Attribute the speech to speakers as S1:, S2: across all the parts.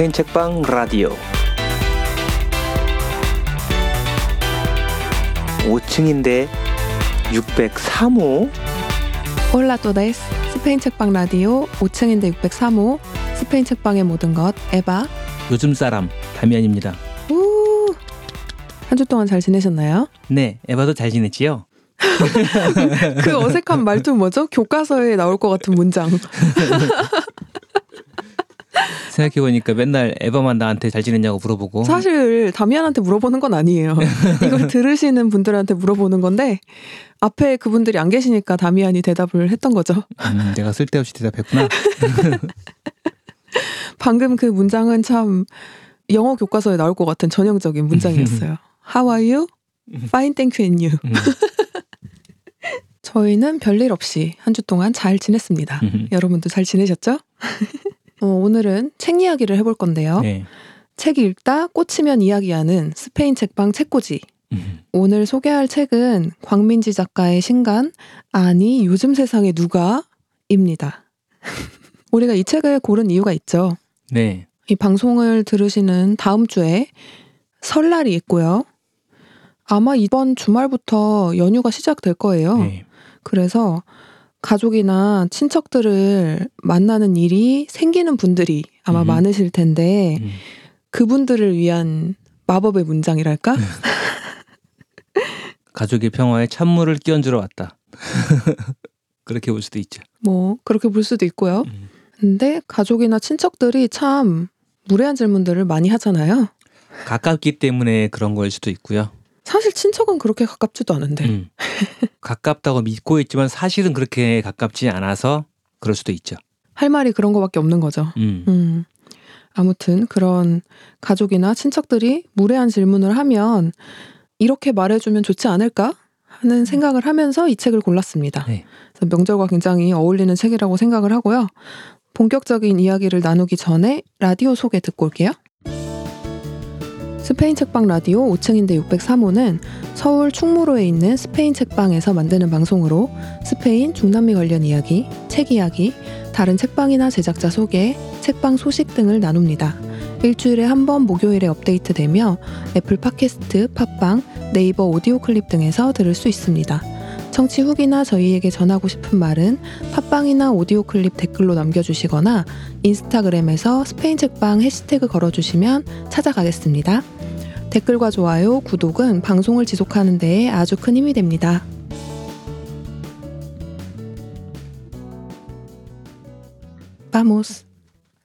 S1: 스페인 책방 라디오 5층인데 603호
S2: 올라 또데스 스페인 책방 라디오 5층인데 603호 스페인 책방의 모든 것 에바
S1: 요즘 사람 다미안입니다.
S2: 한 주 동안 잘 지내셨나요?
S1: 네, 에바도 잘 지냈지요?
S2: 그 어색한 말투 뭐죠? 교과서에 나올 것 같은 문장.
S1: 생각해보니까 맨날 에바만 나한테 잘 지냈냐고 물어보고
S2: 사실 다미안한테 물어보는 건 아니에요. 이걸 들으시는 분들한테 물어보는 건데 앞에 그분들이 안 계시니까 다미안이 대답을 했던 거죠.
S1: 음, 내가 쓸데없이 대답했구나.
S2: 방금 그 문장은 참 영어 교과서에 나올 것 같은 전형적인 문장이었어요. How are you? Fine, thank you, and you.
S1: 음,
S2: 저희는 별일 없이 한 주 동안 잘 지냈습니다.
S1: 음.
S2: 여러분도 잘 지내셨죠? 어, 오늘은 책 이야기를 해볼 건데요.
S1: 네.
S2: 책 읽다 꽂히면 이야기하는 스페인 책방 책꽂이.
S1: 음,
S2: 오늘 소개할 책은 광민지 작가의 신간 아니 요즘 세상에 누가입니다. 우리가 이 책을 고른 이유가 있죠.
S1: 네.
S2: 이 방송을 들으시는 다음 주에 설날이 있고요. 아마 이번 주말부터 연휴가 시작될 거예요.
S1: 네.
S2: 그래서 가족이나 친척들을 만나는 일이 생기는 분들이 아마
S1: 음.
S2: 많으실 텐데
S1: 음,
S2: 그분들을 위한 마법의 문장이랄까?
S1: 가족의 평화에 찬물을 끼얹으러 왔다. 그렇게 볼 수도 있죠.
S2: 뭐 그렇게 볼 수도 있고요.
S1: 음.
S2: 근데 가족이나 친척들이 참 무례한 질문들을 많이 하잖아요.
S1: 가깝기 때문에 그런 거일 수도 있고요.
S2: 사실 친척은 그렇게 가깝지도 않은데.
S1: 음. 가깝다고 믿고 있지만 사실은 그렇게 가깝지 않아서 그럴 수도 있죠.
S2: 할 말이 그런 거밖에 없는 거죠.
S1: 음.
S2: 음. 아무튼 그런 가족이나 친척들이 무례한 질문을 하면 이렇게 말해주면 좋지 않을까 하는 생각을 하면서 이 책을 골랐습니다.
S1: 네.
S2: 그래서 명절과 굉장히 어울리는 책이라고 생각을 하고요. 본격적인 이야기를 나누기 전에 라디오 소개 듣고 올게요. 스페인 책방 라디오 5층인데 603호는 서울 충무로에 있는 스페인 책방에서 만드는 방송으로 스페인 중남미 관련 이야기, 책 이야기, 다른 책방이나 제작자 소개, 책방 소식 등을 나눕니다. 일주일에 한 번 목요일에 업데이트되며 애플 팟캐스트, 팟빵, 네이버 오디오 클립 등에서 들을 수 있습니다. 청취 후기나 저희에게 전하고 싶은 말은 팟빵이나 오디오 클립 댓글로 남겨주시거나 인스타그램에서 스페인 책방 해시태그 걸어주시면 찾아가겠습니다. 댓글과 좋아요, 구독은 방송을 지속하는 데에 아주 큰 힘이 됩니다. 바모스.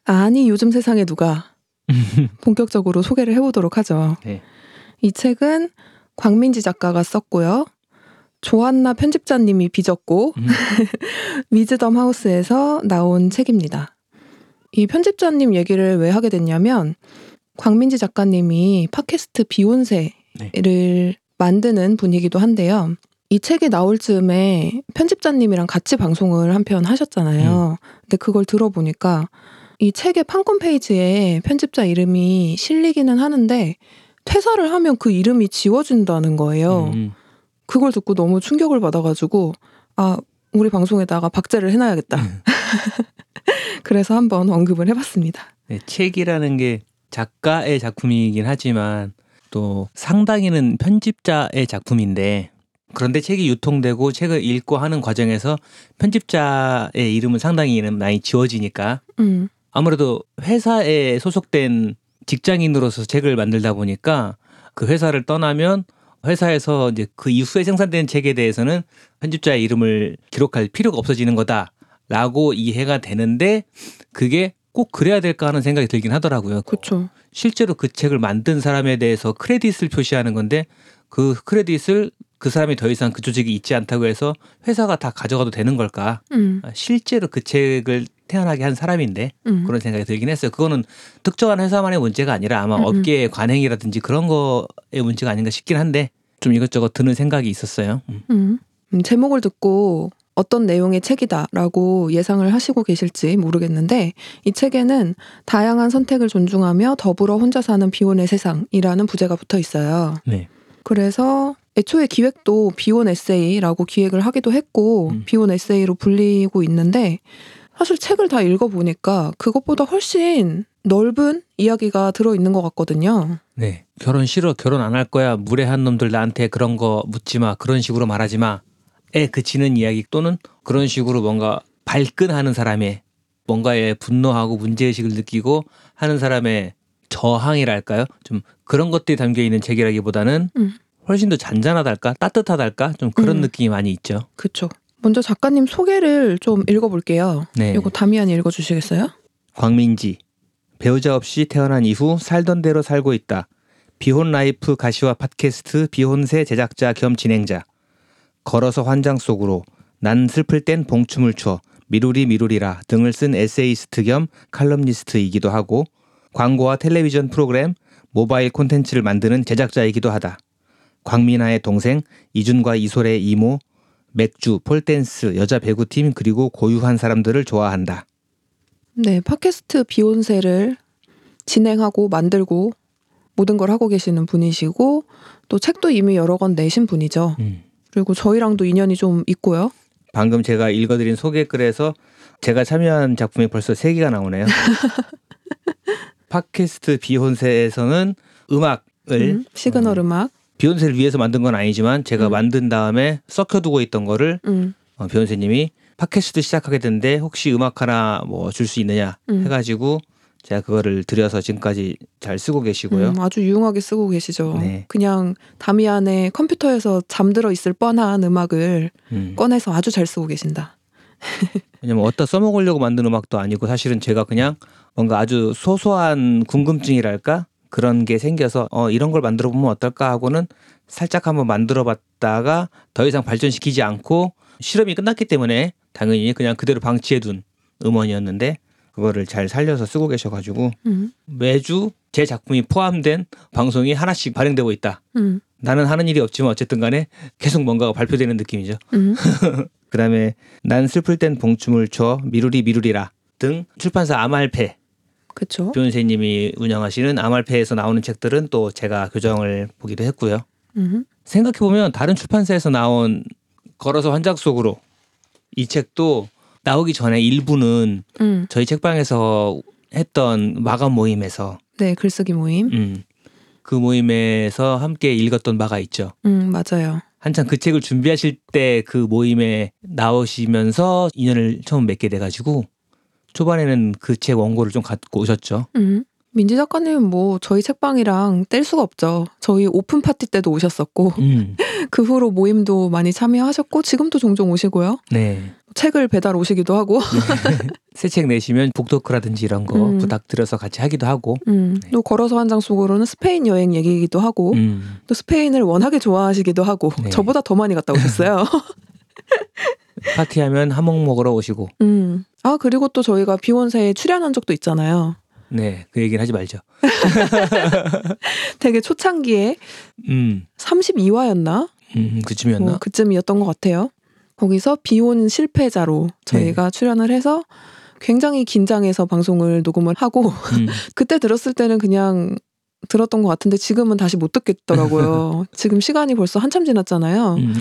S2: 아니 요즘 세상에 누가 본격적으로 소개를 해보도록 하죠.
S1: 네.
S2: 이 책은 광민지 작가가 썼고요. 조한나 편집자님이 빚었고
S1: 음.
S2: 위즈덤 하우스에서 나온 책입니다. 이 편집자님 얘기를 왜 하게 됐냐면 광민지 작가님이 팟캐스트 비욘세를
S1: 네.
S2: 만드는 분이기도 한데요. 이 책이 나올 즈음에 편집자님이랑 같이 방송을 한 편 하셨잖아요. 근데 그걸 들어보니까 이 책의 판권 페이지에 편집자 이름이 실리기는 하는데 퇴사를 하면 그 이름이 지워진다는 거예요.
S1: 음.
S2: 그걸 듣고 너무 충격을 받아가지고 아 우리 방송에다가 박제를 해놔야겠다.
S1: 음.
S2: 그래서 한번 언급을 해봤습니다.
S1: 네, 책이라는 게 작가의 작품이긴 하지만 또 상당히는 편집자의 작품인데 그런데 책이 유통되고 책을 읽고 하는 과정에서 편집자의 이름은 상당히 많이 지워지니까
S2: 음,
S1: 아무래도 회사에 소속된 직장인으로서 책을 만들다 보니까 그 회사를 떠나면 회사에서 이제 그 이후에 생산된 책에 대해서는 편집자의 이름을 기록할 필요가 없어지는 거다라고 이해가 되는데 그게 꼭 그래야 될까 하는 생각이 들긴 하더라고요.
S2: 그렇죠.
S1: 실제로 그 책을 만든 사람에 대해서 크레딧을 표시하는 건데 그 크레딧을 그 사람이 더 이상 그 조직이 있지 않다고 해서 회사가 다 가져가도 되는 걸까?
S2: 음,
S1: 아, 실제로 그 책을 태어나게 한 사람인데
S2: 음.
S1: 그런 생각이 들긴 했어요. 그거는 특정한 회사만의 문제가 아니라 아마
S2: 음, 음.
S1: 업계의 관행이라든지 그런 거의 문제가 아닌가 싶긴 한데 좀 이것저것 드는 생각이 있었어요. 음.
S2: 음. 음, 제목을 듣고 어떤 내용의 책이다라고 예상을 하시고 계실지 모르겠는데 이 책에는 다양한 선택을 존중하며 더불어 혼자 사는 비혼의 세상이라는 부제가 붙어 있어요.
S1: 네.
S2: 그래서 애초에 기획도 비혼 에세이라고 기획을 하기도 했고
S1: 음.
S2: 비혼 에세이로 불리고 있는데 사실 책을 다 읽어보니까 그것보다 훨씬 넓은 이야기가 들어있는 것 같거든요.
S1: 네. 결혼 싫어. 결혼 안 할 거야. 무례한 놈들 나한테 그런 거 묻지 마. 그런 식으로 말하지 마. 에 그치는 이야기 또는 그런 식으로 뭔가 발끈하는 사람의 뭔가에 분노하고 문제의식을 느끼고 하는 사람의 저항이랄까요? 좀 그런 것들이 담겨 있는 책이라기보다는
S2: 음.
S1: 훨씬 더 잔잔하달까? 따뜻하달까? 좀 그런
S2: 음.
S1: 느낌이 많이 있죠.
S2: 그쵸. 먼저 작가님 소개를 좀 읽어볼게요.
S1: 네.
S2: 이거 다미안이 읽어주시겠어요?
S1: 곽민지. 배우자 없이 태어난 이후 살던 대로 살고 있다. 비혼 life 가시화 팟캐스트 비혼세 제작자 겸 진행자. 걸어서 환장 속으로 난 슬플 땐 봉춤을 춰 미루리 미루리라 등을 쓴 에세이스트 겸 칼럼니스트이기도 하고 광고와 텔레비전 프로그램, 모바일 콘텐츠를 만드는 제작자이기도 하다. 곽민아의 동생, 이준과 이솔의 이모, 맥주, 폴댄스, 여자 배구팀 그리고 고유한 사람들을 좋아한다.
S2: 네, 팟캐스트 비혼세를 진행하고 만들고 모든 걸 하고 계시는 분이시고 또 책도 이미 여러 권 내신 분이죠.
S1: 음.
S2: 그리고 저희랑도 인연이 좀 있고요.
S1: 방금 제가 읽어드린 소개글에서 제가 참여한 작품이 벌써 세 개가 나오네요. 팟캐스트 비혼세에서는 음악을
S2: 음, 시그널 음악.
S1: 비혼세를 위해서 만든 건 아니지만 제가
S2: 음.
S1: 만든 다음에 썩혀두고 있던 거를
S2: 음,
S1: 어, 비혼세님이 팟캐스트 시작하게 됐는데 혹시 음악 하나 뭐 줄 수 있느냐
S2: 음.
S1: 해가지고 제가 그거를 드려서 지금까지 잘 쓰고 계시고요.
S2: 음, 아주 유용하게 쓰고 계시죠.
S1: 네.
S2: 그냥 다미안의 컴퓨터에서 잠들어 있을 뻔한 음악을
S1: 음.
S2: 꺼내서 아주 잘 쓰고 계신다.
S1: 왜냐면 어디다 써먹으려고 만든 음악도 아니고 사실은 제가 그냥 뭔가 아주 소소한 궁금증이랄까 그런 게 생겨서 어 이런 걸 만들어 보면 어떨까 하고는 살짝 한번 만들어 봤다가 더 이상 발전시키지 않고 실험이 끝났기 때문에 당연히 그냥 그대로 방치해 둔 음원이었는데 그거를 잘 살려서 쓰고 계셔가지고
S2: 음,
S1: 매주 제 작품이 포함된 방송이 하나씩 발행되고 있다.
S2: 음,
S1: 나는 하는 일이 없지만 어쨌든 간에 계속 뭔가가 발표되는 느낌이죠.
S2: 음,
S1: 그다음에 난 슬플 땐 봉춤을 춰 미루리 미루리라 등 출판사 아말페
S2: 그쵸.
S1: 변세님이 운영하시는 아말페에서 나오는 책들은 또 제가 교정을 보기도 했고요.
S2: 음,
S1: 생각해 보면 다른 출판사에서 나온 걸어서 환작 속으로 이 책도 나오기 전에 일부는
S2: 음,
S1: 저희 책방에서 했던 마감 모임에서
S2: 네, 글쓰기 모임.
S1: 음, 그 모임에서 함께 읽었던 바가 있죠.
S2: 음, 맞아요.
S1: 한창 그 책을 준비하실 때 그 모임에 나오시면서 인연을 처음 맺게 돼가지고 초반에는 그 책 원고를 좀 갖고 오셨죠.
S2: 음. 민지 작가님은 뭐 저희 책방이랑 뗄 수가 없죠. 저희 오픈 파티 때도 오셨었고
S1: 음,
S2: 그 후로 모임도 많이 참여하셨고 지금도 종종 오시고요.
S1: 네.
S2: 책을 배달 오시기도 하고.
S1: 새책 내시면 북토크라든지 이런 거
S2: 음.
S1: 부탁드려서 같이 하기도 하고.
S2: 음,
S1: 네.
S2: 또 걸어서 환장 속으로는 스페인 여행 얘기이기도 하고
S1: 음,
S2: 또 스페인을 워낙에 좋아하시기도 하고
S1: 네.
S2: 저보다 더 많이 갔다 오셨어요.
S1: 파티하면 하몽 먹으러 오시고.
S2: 음. 아 그리고 또 저희가 비원세에 출연한 적도 있잖아요.
S1: 네, 그 얘기는 하지 말죠.
S2: 되게 초창기에
S1: 음,
S2: 32화였나?
S1: 음 그쯤이었나?
S2: 뭐 그쯤이었던 것 같아요. 거기서 비혼 실패자로 저희가 출연을 해서 굉장히 긴장해서 방송을 녹음을 하고
S1: 음,
S2: 그때 들었을 때는 그냥 들었던 것 같은데 지금은 다시 못 듣겠더라고요. 지금 시간이 벌써 한참 지났잖아요.
S1: 음.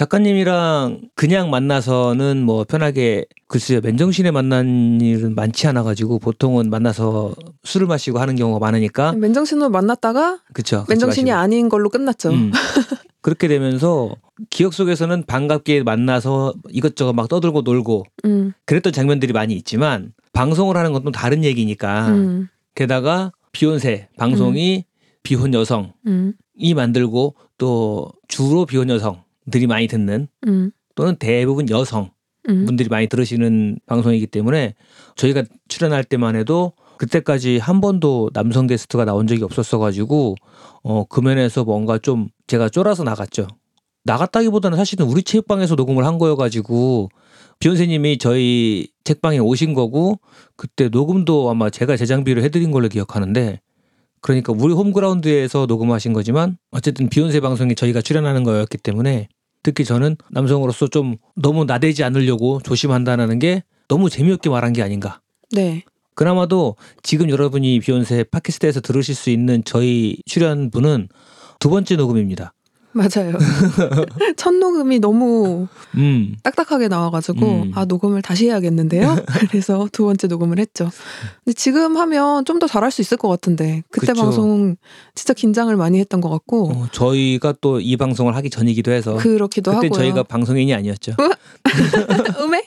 S1: 작가님이랑 그냥 만나서는 뭐 편하게 글쎄요 맨정신에 만난 일은 많지 않아 가지고 보통은 만나서 술을 마시고 하는 경우가 많으니까
S2: 맨정신으로 만났다가
S1: 그쵸
S2: 맨정신이. 아닌 걸로 끝났죠.
S1: 음. 그렇게 되면서 기억 속에서는 반갑게 만나서 이것저것 막 떠들고 놀고
S2: 음,
S1: 그랬던 장면들이 많이 있지만 방송을 하는 건 또 다른 얘기니까
S2: 음,
S1: 게다가 비혼세 방송이 비혼 여성이
S2: 음,
S1: 만들고 또 주로 비혼 여성 들이 많이 듣는
S2: 음,
S1: 또는 대부분 여성
S2: 음.
S1: 분들이 많이 들으시는 방송이기 때문에 저희가 출연할 때만 해도 그때까지 한 번도 남성 게스트가 나온 적이 없었어 가지고 어 금연에서 뭔가 좀 제가 쫄아서 나갔죠. 나갔다기보다는 사실은 우리 책방에서 녹음을 한 거여 가지고 비욘세님이 저희 책방에 오신 거고 그때 녹음도 아마 제가 재장비로 해드린 걸로 기억하는데 그러니까 우리 홈그라운드에서 녹음하신 거지만 어쨌든 비욘세 방송에 저희가 출연하는 거였기 때문에 특히 저는 남성으로서 좀 너무 나대지 않으려고 조심한다는 게 너무 재미없게 말한 게 아닌가.
S2: 네.
S1: 그나마도 지금 여러분이 비욘세 팟캐스트에서 들으실 수 있는 저희 출연분은 두 번째 녹음입니다.
S2: 맞아요. 첫 녹음이 너무
S1: 음.
S2: 딱딱하게 나와가지고
S1: 음.
S2: 아 녹음을 다시 해야겠는데요. 그래서 두 번째 녹음을 했죠. 근데 지금 하면 좀 더 잘할 수 있을 것 같은데 그때
S1: 그쵸.
S2: 방송 진짜 긴장을 많이 했던 것 같고
S1: 어, 저희가 또 이 방송을 하기 전이기도 해서
S2: 그렇기도 하고요.
S1: 저희가 방송인이 아니었죠.
S2: 음에?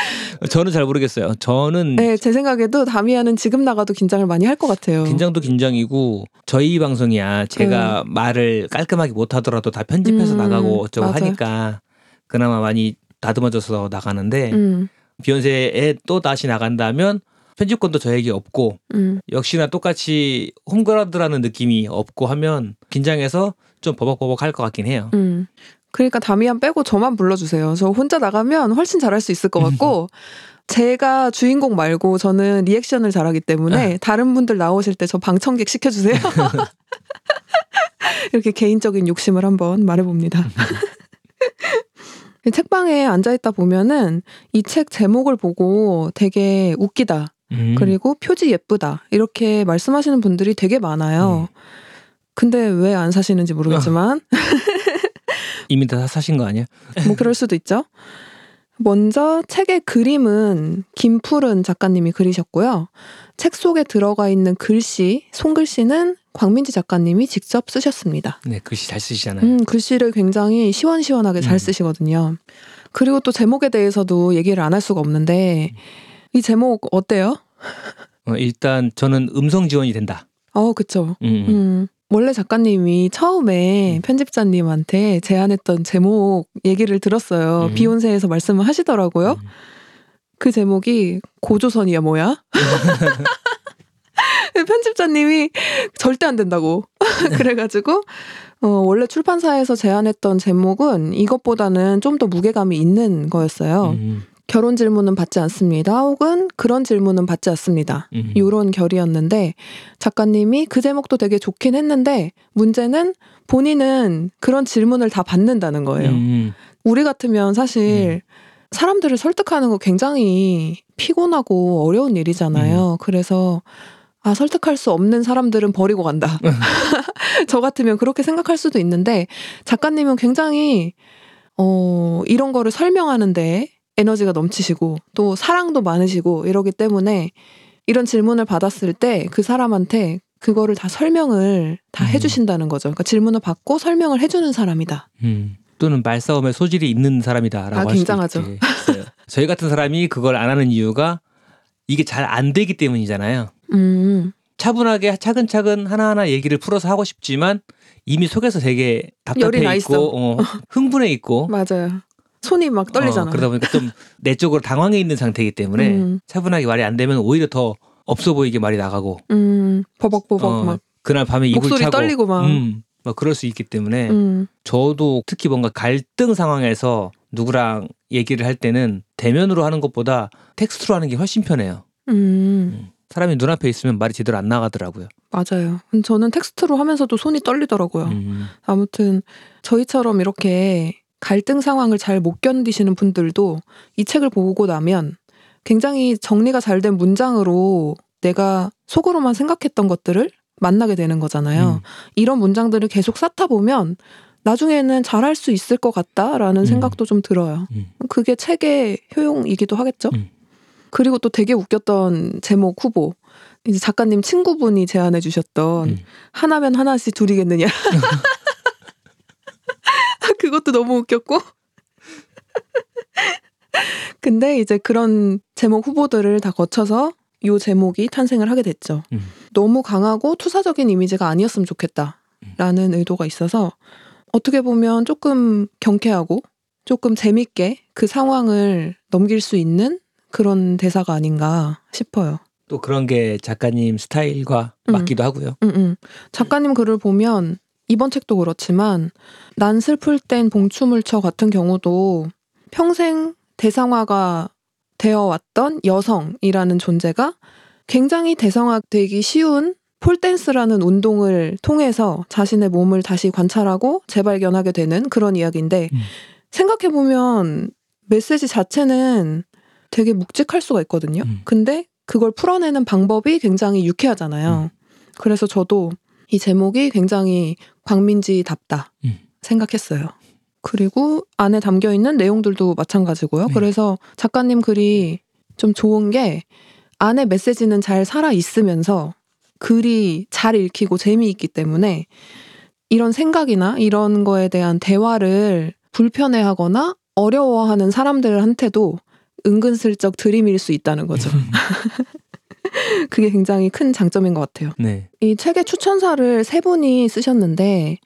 S1: 저는 잘 모르겠어요. 저는
S2: 네, 제 생각에도 다미아는 지금 나가도 긴장을 많이 할 것 같아요.
S1: 긴장도 긴장이고 저희 방송이야 제가 말을 깔끔하게 못 하더라도 다 편집해서
S2: 음,
S1: 나가고 어쩌고
S2: 맞아요.
S1: 하니까 그나마 많이 다듬어져서 나가는데
S2: 음,
S1: 비욘세에 또 다시 나간다면 편집권도 저에게 없고
S2: 음.
S1: 역시나 똑같이 홈그라드라는 느낌이 없고 하면 긴장해서 좀 버벅버벅 할 것 같긴 해요.
S2: 음. 그러니까 다미안 빼고 저만 불러주세요. 저 혼자 나가면 훨씬 잘할 수 있을 것 같고 제가 주인공 말고 저는 리액션을 잘하기 때문에 다른 분들 나오실 때 저 방청객 시켜주세요. 이렇게 개인적인 욕심을 한번 말해봅니다. 책방에 앉아있다 보면은 이 책 제목을 보고 되게 웃기다.
S1: 음.
S2: 그리고 표지 예쁘다. 이렇게 말씀하시는 분들이 되게 많아요. 근데 왜 안 사시는지 모르겠지만
S1: 이미 다 사신 거 아니야?
S2: 뭐 그럴 수도 있죠. 먼저 책의 그림은 김푸른 작가님이 그리셨고요. 책 속에 들어가 있는 글씨, 손글씨는 광민지 작가님이 직접 쓰셨습니다.
S1: 네 글씨 잘 쓰시잖아요.
S2: 음, 글씨를 굉장히 시원시원하게 잘
S1: 음.
S2: 쓰시거든요. 그리고 또 제목에 대해서도 얘기를 안 할 수가 없는데 이 제목 어때요?
S1: 어, 일단 저는 음성 지원이 된다.
S2: 어, 그쵸.
S1: 음.
S2: 음. 원래 작가님이 처음에
S1: 음.
S2: 편집자님한테 제안했던 제목 얘기를 들었어요.
S1: 음.
S2: 비욘세에서 말씀을 하시더라고요.
S1: 음.
S2: 그 제목이 고조선이야 뭐야? 편집자님이 절대 안 된다고 그래가지고 어, 원래 출판사에서 제안했던 제목은 이것보다는 좀 더 무게감이 있는 거였어요.
S1: 음.
S2: 결혼 질문은 받지 않습니다. 혹은 그런 질문은 받지 않습니다.
S1: 음.
S2: 요런 결이었는데 작가님이 그 제목도 되게 좋긴 했는데 문제는 본인은 그런 질문을 다 받는다는 거예요.
S1: 음.
S2: 우리 같으면 사실 사람들을 설득하는 거 굉장히 피곤하고 어려운 일이잖아요. 그래서 아 설득할 수 없는 사람들은 버리고 간다. 저 같으면 그렇게 생각할 수도 있는데 작가님은 굉장히 어 이런 거를 설명하는데 에너지가 넘치시고 또 사랑도 많으시고 이러기 때문에 이런 질문을 받았을 때 그 사람한테 그거를 다 설명을 다
S1: 음.
S2: 해주신다는 거죠. 그러니까 질문을 받고 설명을 해주는 사람이다.
S1: 음. 또는 말싸움에 소질이 있는 사람이다라고
S2: 아, 굉장하죠.
S1: 저희 같은 사람이 그걸 안 하는 이유가 이게 잘 안 되기 때문이잖아요.
S2: 음,
S1: 차분하게 차근차근 하나하나 얘기를 풀어서 하고 싶지만 이미 속에서 되게 답답해. 있고 어, 흥분해 있고
S2: 맞아요. 손이 막 떨리잖아.
S1: 어, 그러다 보니까 좀 내적으로 당황해 있는 상태이기 때문에
S2: 음.
S1: 차분하게 말이 안 되면 오히려 더 없어 보이게 말이 나가고
S2: 음, 버벅버벅
S1: 어,
S2: 막
S1: 그날 밤에 이불
S2: 목소리
S1: 차고
S2: 떨리고 막.
S1: 음, 막 그럴 수 있기 때문에
S2: 음,
S1: 저도 특히 뭔가 갈등 상황에서 누구랑 얘기를 할 때는 대면으로 하는 것보다 텍스트로 하는 게 훨씬 편해요.
S2: 음,
S1: 사람이 눈앞에 있으면 말이 제대로 안 나가더라고요.
S2: 맞아요. 저는 텍스트로 하면서도 손이 떨리더라고요.
S1: 음.
S2: 아무튼 저희처럼 이렇게 갈등 상황을 잘 못 견디시는 분들도 이 책을 보고 나면 굉장히 정리가 잘 된 문장으로 내가 속으로만 생각했던 것들을 만나게 되는 거잖아요.
S1: 음.
S2: 이런 문장들을 계속 쌓다 보면 나중에는 잘할 수 있을 것 같다라는
S1: 음.
S2: 생각도 좀 들어요.
S1: 음.
S2: 그게 책의 효용이기도 하겠죠.
S1: 음.
S2: 그리고 또 되게 웃겼던 제목 후보. 이제 작가님 친구분이 제안해 주셨던
S1: 음.
S2: 하나면 하나씩 둘이겠느냐. 그것도 너무 웃겼고. 근데 이제 그런 제목 후보들을 다 거쳐서 요 제목이 탄생을 하게 됐죠.
S1: 음.
S2: 너무 강하고 투사적인 이미지가 아니었으면 좋겠다라는 의도가 있어서 어떻게 보면 조금 경쾌하고 조금 재밌게 그 상황을 넘길 수 있는 그런 대사가 아닌가 싶어요.
S1: 또 그런 게 작가님 스타일과
S2: 음.
S1: 맞기도 하고요.
S2: 음, 음. 작가님 글을 보면 이번 책도 그렇지만 난 슬플 땐 봉춤을 쳐 같은 경우도 평생 대상화가 되어 왔던 여성이라는 존재가 굉장히 대상화되기 쉬운 폴댄스라는 운동을 통해서 자신의 몸을 다시 관찰하고 재발견하게 되는 그런 이야기인데
S1: 음.
S2: 생각해 보면 메시지 자체는 되게 묵직할 수가 있거든요.
S1: 음.
S2: 근데 그걸 풀어내는 방법이 굉장히 유쾌하잖아요. 그래서 저도 이 제목이 굉장히 광민지답다
S1: 음.
S2: 생각했어요. 그리고 안에 담겨 있는 내용들도 마찬가지고요.
S1: 네.
S2: 그래서 작가님 글이 좀 좋은 게 안에 메시지는 잘 살아 있으면서 글이 잘 읽히고 재미있기 때문에 이런 생각이나 이런 거에 대한 대화를 불편해하거나 어려워하는 사람들한테도 은근슬쩍 들이밀 수 있다는 거죠. 그게 굉장히 큰 장점인 것 같아요.
S1: 네.
S2: 이 책의 추천사를 세 분이 쓰셨는데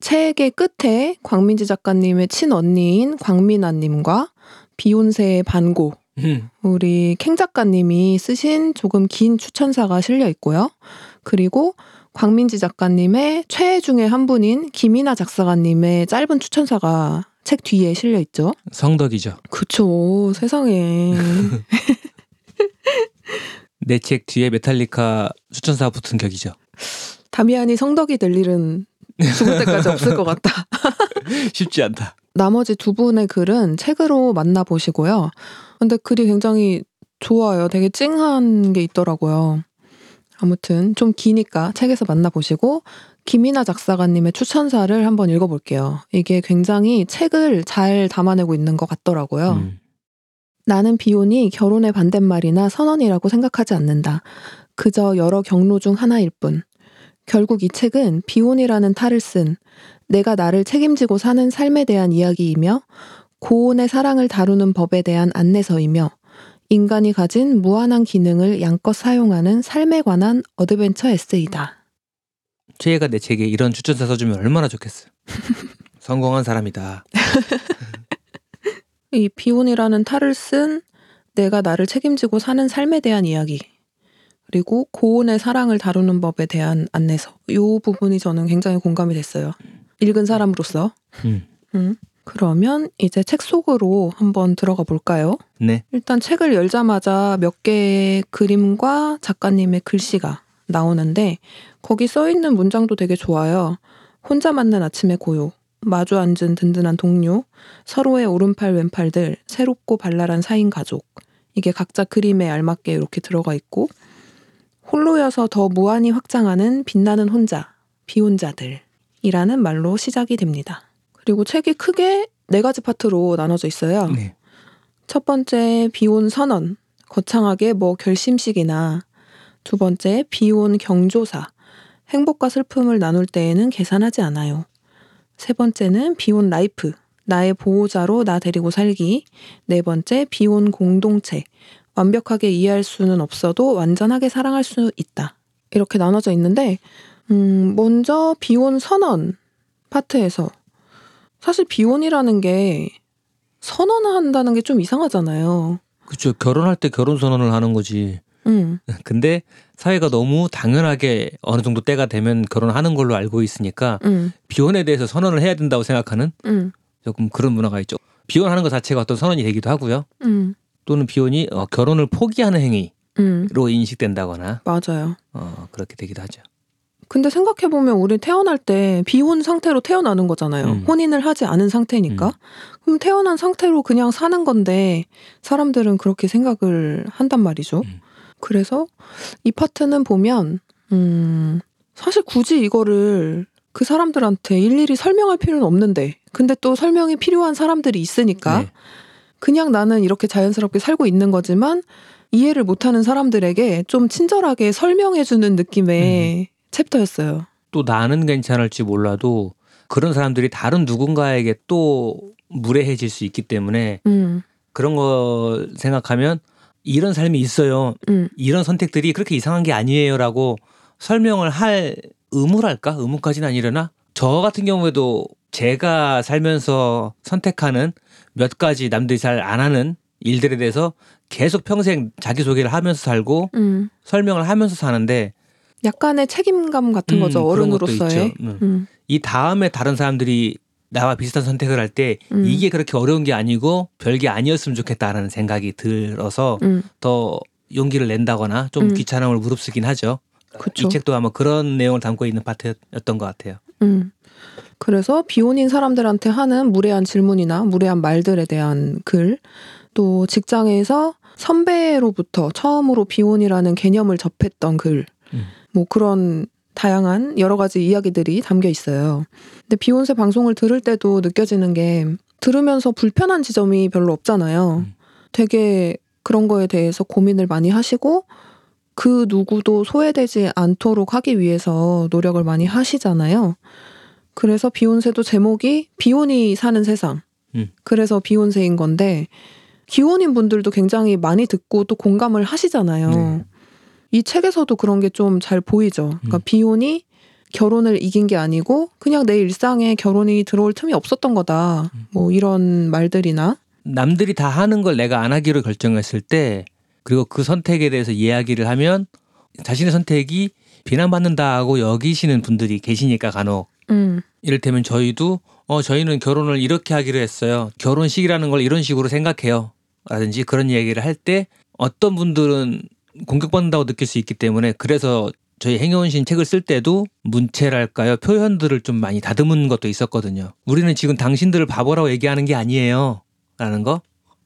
S2: 책의 끝에 광민지 작가님의 친언니인 광민아님과 비욘세의 반고
S1: 음.
S2: 우리 캥 작가님이 쓰신 조금 긴 추천사가 실려 있고요. 그리고 광민지 작가님의 최애 중에 한 분인 김이나 작사가님의 짧은 추천사가 책 뒤에 실려 있죠.
S1: 성덕이죠.
S2: 그쵸. 세상에.
S1: 내 책 뒤에 메탈리카 추천사 붙은 격이죠.
S2: 다미안이 성덕이 될 일은 죽을 때까지 없을 것 같다.
S1: 쉽지 않다.
S2: 나머지 두 분의 글은 책으로 만나보시고요. 근데 글이 굉장히 좋아요. 되게 찡한 게 있더라고요. 아무튼 좀 기니까 책에서 만나보시고 김이나 작사가님의 추천사를 한번 읽어볼게요. 이게 굉장히 책을 잘 담아내고 있는 것 같더라고요.
S1: 음.
S2: 나는 비혼이 결혼의 반대말이나 선언이라고 생각하지 않는다. 그저 여러 경로 중 하나일 뿐. 결국 이 책은 비혼이라는 탈을 쓴 내가 나를 책임지고 사는 삶에 대한 이야기이며 고온의 사랑을 다루는 법에 대한 안내서이며 인간이 가진 무한한 기능을 양껏 사용하는 삶에 관한 adventure 에세이다.
S1: 최애가 내 책에 이런 추천사 써주면 얼마나 좋겠어. 성공한 사람이다.
S2: 이 비혼이라는 탈을 쓴 내가 나를 책임지고 사는 삶에 대한 이야기 그리고 고온의 사랑을 다루는 법에 대한 안내서 이 부분이 저는 굉장히 공감이 됐어요. 읽은 사람으로서
S1: 음.
S2: 음. 그러면 이제 책 속으로 한번 들어가 볼까요?
S1: 네.
S2: 일단 책을 열자마자 몇 개의 그림과 작가님의 글씨가 나오는데 거기 써 있는 문장도 되게 좋아요. 혼자 맞는 아침의 고요, 마주 앉은 든든한 동료, 서로의 오른팔 왼팔들, 새롭고 발랄한 사인 가족. 이게 각자 그림에 알맞게 이렇게 들어가 있고 홀로여서 더 무한히 확장하는 빛나는 혼자, 비혼자들이라는 말로 시작이 됩니다. 그리고 책이 크게 네 가지 파트로 나눠져 있어요.
S1: 네.
S2: 첫 번째 비혼 선언, 거창하게 뭐 결심식이나 두 번째 비혼 경조사, 행복과 슬픔을 나눌 때에는 계산하지 않아요. 세 번째는 비혼 life, 나의 보호자로 나 데리고 살기. 네 번째 비혼 공동체, 완벽하게 이해할 수는 없어도 완전하게 사랑할 수 있다. 이렇게 나눠져 있는데, 음, 먼저 비혼 선언 파트에서 사실 비혼이라는 게 선언한다는 게 좀 이상하잖아요.
S1: 그렇죠. 결혼할 때 결혼 선언을 하는 거지.
S2: 음,
S1: 근데 사회가 너무 당연하게 어느 정도 때가 되면 결혼하는 걸로 알고 있으니까
S2: 음,
S1: 비혼에 대해서 선언을 해야 된다고 생각하는
S2: 음,
S1: 조금 그런 문화가 있죠. 비혼하는 것 자체가 어떤 선언이 되기도 하고요.
S2: 음,
S1: 또는 비혼이 어, 결혼을 포기하는 행위로
S2: 음,
S1: 인식된다거나
S2: 맞아요.
S1: 어, 그렇게 되기도 하죠.
S2: 근데 생각해 보면 우리 태어날 때 비혼 상태로 태어나는 거잖아요.
S1: 음.
S2: 혼인을 하지 않은 상태니까.
S1: 음.
S2: 그럼 태어난 상태로 그냥 사는 건데 사람들은 그렇게 생각을 한단 말이죠.
S1: 음.
S2: 그래서 이 파트는 보면, 음, 사실 굳이 이거를 그 사람들한테 일일이 설명할 필요는 없는데, 근데 또 설명이 필요한 사람들이 있으니까
S1: 네.
S2: 그냥 나는 이렇게 자연스럽게 살고 있는 거지만 이해를 못하는 사람들에게 좀 친절하게 설명해주는 느낌의 챕터였어요.
S1: 또 나는 괜찮을지 몰라도 그런 사람들이 다른 누군가에게 또 무례해질 수 있기 때문에
S2: 음,
S1: 그런 거 생각하면 이런 삶이 있어요.
S2: 음,
S1: 이런 선택들이 그렇게 이상한 게 아니에요라고 설명을 할 의무랄까? 의무까지는 아니려나? 저 같은 경우에도 제가 살면서 선택하는 몇 가지 남들이 잘 안 하는 일들에 대해서 계속 평생 자기소개를 하면서 살고
S2: 음.
S1: 설명을 하면서 사는데
S2: 약간의 책임감 같은
S1: 음,
S2: 거죠 어른으로서의.
S1: 음.
S2: 음,
S1: 이 다음에 다른 사람들이 나와 비슷한 선택을 할때
S2: 음.
S1: 이게 그렇게 어려운 게 아니고 별게 아니었으면 좋겠다라는 생각이 들어서
S2: 음,
S1: 더 용기를 낸다거나 좀
S2: 음.
S1: 귀찮음을 무릅쓰긴 하죠.
S2: 그쵸.
S1: 이 책도 아마 그런 내용을 담고 있는 파트였던 것 같아요.
S2: 음. 그래서 비혼인 사람들한테 하는 무례한 질문이나 무례한 말들에 대한 글, 또 직장에서 선배로부터 처음으로 비혼이라는 개념을 접했던 글,
S1: 음.
S2: 뭐 그런 다양한 여러 가지 이야기들이 담겨 있어요. 근데 비욘세 방송을 들을 때도 느껴지는 게 들으면서 불편한 지점이 별로 없잖아요.
S1: 음.
S2: 되게 그런 거에 대해서 고민을 많이 하시고 그 누구도 소외되지 않도록 하기 위해서 노력을 많이 하시잖아요. 그래서 비욘세도 제목이 비혼이 사는 세상.
S1: 음.
S2: 그래서 비욘세인 건데 기혼인 분들도 굉장히 많이 듣고 또 공감을 하시잖아요.
S1: 네.
S2: 이 책에서도 그런 게 좀 잘 보이죠. 그러니까
S1: 음.
S2: 비혼이 결혼을 이긴 게 아니고 그냥 내 일상에 결혼이 들어올 틈이 없었던 거다.
S1: 음.
S2: 뭐 이런 말들이나
S1: 남들이 다 하는 걸 내가 안 하기로 결정했을 때 그리고 그 선택에 대해서 이야기를 하면 자신의 선택이 비난받는다고 여기시는 분들이 계시니까 간혹
S2: 음,
S1: 이를테면 저희도 어 저희는 결혼을 이렇게 하기로 했어요. 결혼식이라는 걸 이런 식으로 생각해요. 라든지 그런 얘기를 할 때 어떤 분들은 공격받는다고 느낄 수 있기 때문에 그래서 저희 행여운신 책을 쓸 때도 문체랄까요 표현들을 좀 많이 다듬은 것도 있었거든요. 우리는 지금 당신들을 바보라고 얘기하는 게 아니에요. 라는 거.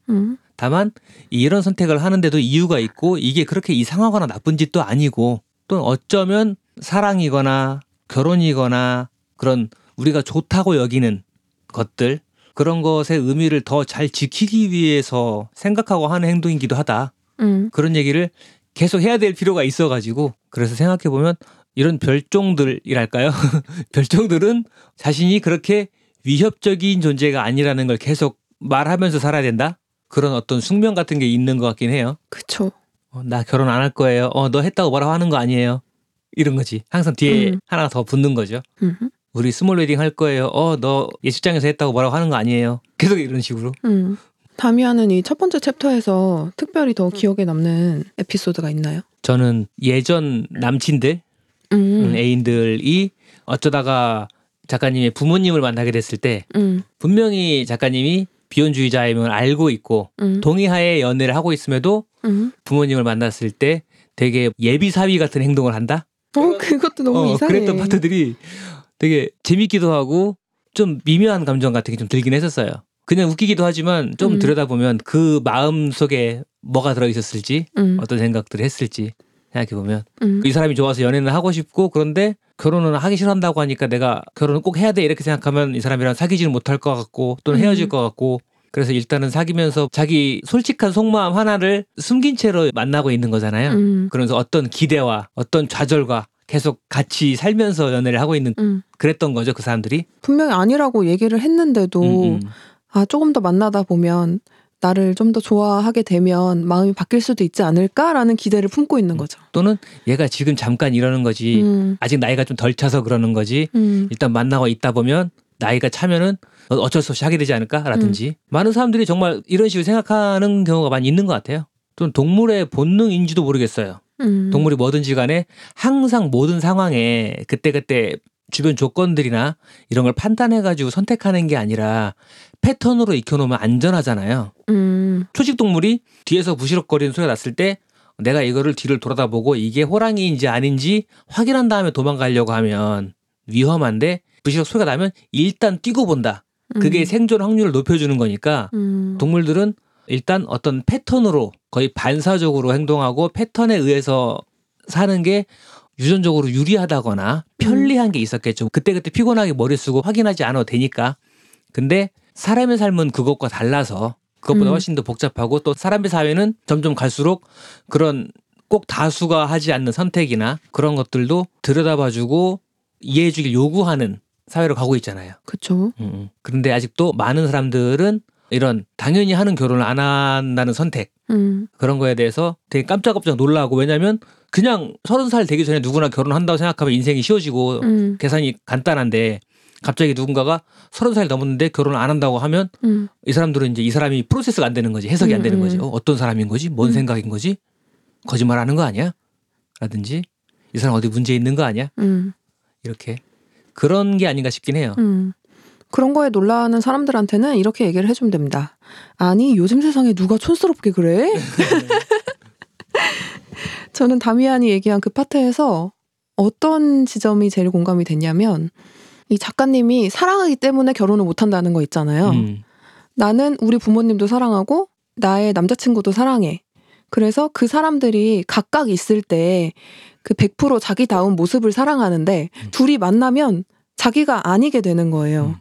S2: 음,
S1: 다만 이런 선택을 하는데도 이유가 있고 이게 그렇게 이상하거나 나쁜 짓도 아니고 또는 어쩌면 사랑이거나 결혼이거나 그런 우리가 좋다고 여기는 것들 그런 것의 의미를 더 잘 지키기 위해서 생각하고 하는 행동이기도 하다.
S2: 음,
S1: 그런 얘기를 계속 해야 될 필요가 있어가지고 그래서 생각해 보면 이런 별종들이랄까요? 별종들은 자신이 그렇게 위협적인 존재가 아니라는 걸 계속 말하면서 살아야 된다. 그런 어떤 숙명 같은 게 있는 것 같긴 해요.
S2: 그쵸.
S1: 어, 나 결혼 안 할 거예요. 어, 너 했다고 뭐라고 하는 거 아니에요. 이런 거지. 항상 뒤에
S2: 음.
S1: 하나가 더 붙는 거죠.
S2: 음,
S1: 우리 small wedding 할 거예요. 어, 너 예식장에서 했다고 뭐라고 하는 거 아니에요. 계속 이런 식으로.
S2: 음. 다미안은 이 첫 번째 chapter에서 특별히 더 기억에 남는 에피소드가 있나요?
S1: 저는 예전 남친들,
S2: 음,
S1: 애인들이 어쩌다가 작가님의 부모님을 만나게 됐을 때
S2: 음,
S1: 분명히 작가님이 비혼주의자임을 알고 있고
S2: 음,
S1: 동의하에 연애를 하고 있음에도
S2: 음.
S1: 부모님을 만났을 때 되게 예비 사위 같은 행동을 한다.
S2: 어, 그것도 너무
S1: 어,
S2: 이상해.
S1: 그랬던 파트들이 되게 재밌기도 하고 좀 미묘한 감정 같은 게 좀 들긴 했었어요. 그냥 웃기기도 하지만 좀
S2: 음.
S1: 들여다보면 그 마음 속에 뭐가 들어 있었을지
S2: 음,
S1: 어떤 생각들을 했을지 생각해 보면
S2: 음,
S1: 이 사람이 좋아서 연애는 하고 싶고 그런데 결혼은 하기 싫어한다고 하니까 내가 결혼을 꼭 해야 돼 이렇게 생각하면 이 사람이랑 사귀지는 못할 것 같고 또는
S2: 음.
S1: 헤어질 것 같고 그래서 일단은 사귀면서 자기 솔직한 속마음 하나를 숨긴 채로 만나고 있는 거잖아요.
S2: 음,
S1: 그러면서 어떤 기대와 어떤 좌절과 계속 같이 살면서 연애를 하고 있는
S2: 음.
S1: 그랬던 거죠 그 사람들이.
S2: 분명히 아니라고 얘기를 했는데도
S1: 음, 음.
S2: 아 조금 더 만나다 보면 나를 좀 더 좋아하게 되면 마음이 바뀔 수도 있지 않을까라는 기대를 품고 있는 거죠.
S1: 또는 얘가 지금 잠깐 이러는 거지
S2: 음,
S1: 아직 나이가 좀 덜 차서 그러는 거지
S2: 음,
S1: 일단 만나고 있다 보면 나이가 차면은 어쩔 수 없이 하게 되지 않을까라든지
S2: 음.
S1: 많은 사람들이 정말 이런 식으로 생각하는 경우가 많이 있는 것 같아요. 좀 동물의 본능인지도 모르겠어요.
S2: 음,
S1: 동물이 뭐든지 간에 항상 모든 상황에 그때그때 주변 조건들이나 이런 걸 판단해가지고 선택하는 게 아니라 패턴으로 익혀놓으면 안전하잖아요.
S2: 음,
S1: 초식 동물이 뒤에서 부시럭거리는 소리가 났을 때 내가 이거를 뒤를 돌아다보고 이게 호랑이인지 아닌지 확인한 다음에 도망가려고 하면 위험한데 부시럭 소리가 나면 일단 뛰고 본다. 그게
S2: 음,
S1: 생존 확률을 높여주는 거니까
S2: 음,
S1: 동물들은 일단 어떤 패턴으로 거의 반사적으로 행동하고 패턴에 의해서 사는 게 유전적으로 유리하다거나 편리한 게 있었겠죠. 그때그때 피곤하게 머리 쓰고 확인하지 않아도 되니까. 근데 사람의 삶은 그것과 달라서 그것보다
S2: 음.
S1: 훨씬 더 복잡하고 또 사람의 사회는 점점 갈수록 그런 꼭 다수가 하지 않는 선택이나 그런 것들도 들여다봐주고 이해해주길 요구하는 사회로 가고 있잖아요.
S2: 그쵸.
S1: 음, 음. 그런데 아직도 많은 사람들은 이런 당연히 하는 결혼을 안 한다는 선택
S2: 음,
S1: 그런 거에 대해서 되게 깜짝깜짝 놀라고 왜냐면 그냥 서른 살 되기 전에 누구나 결혼한다고 생각하면 인생이 쉬워지고
S2: 음,
S1: 계산이 간단한데 갑자기 누군가가 서른 살 넘었는데 결혼을 안 한다고 하면
S2: 음,
S1: 이 사람들은 이제 이 사람이 프로세스가 안 되는 거지 해석이 안 되는
S2: 음,
S1: 거지
S2: 음.
S1: 어, 어떤 사람인 거지 뭔
S2: 음.
S1: 생각인 거지 거짓말하는 거 아니야 라든지 이 사람 어디 문제 있는 거 아니야
S2: 음,
S1: 이렇게 그런 게 아닌가 싶긴 해요.
S2: 음. 그런 거에 놀라는 사람들한테는 이렇게 얘기를 해주면 됩니다. 아니 요즘 세상에 누가 촌스럽게 그래? 저는 다미안이 얘기한 그 파트에서 어떤 지점이 제일 공감이 됐냐면 이 작가님이 사랑하기 때문에 결혼을 못 한다는 거 있잖아요.
S1: 음,
S2: 나는 우리 부모님도 사랑하고 나의 남자친구도 사랑해. 그래서 그 사람들이 각각 있을 때 그 100% 자기다운 모습을 사랑하는데
S1: 음.
S2: 둘이 만나면 자기가 아니게 되는 거예요.
S1: 음.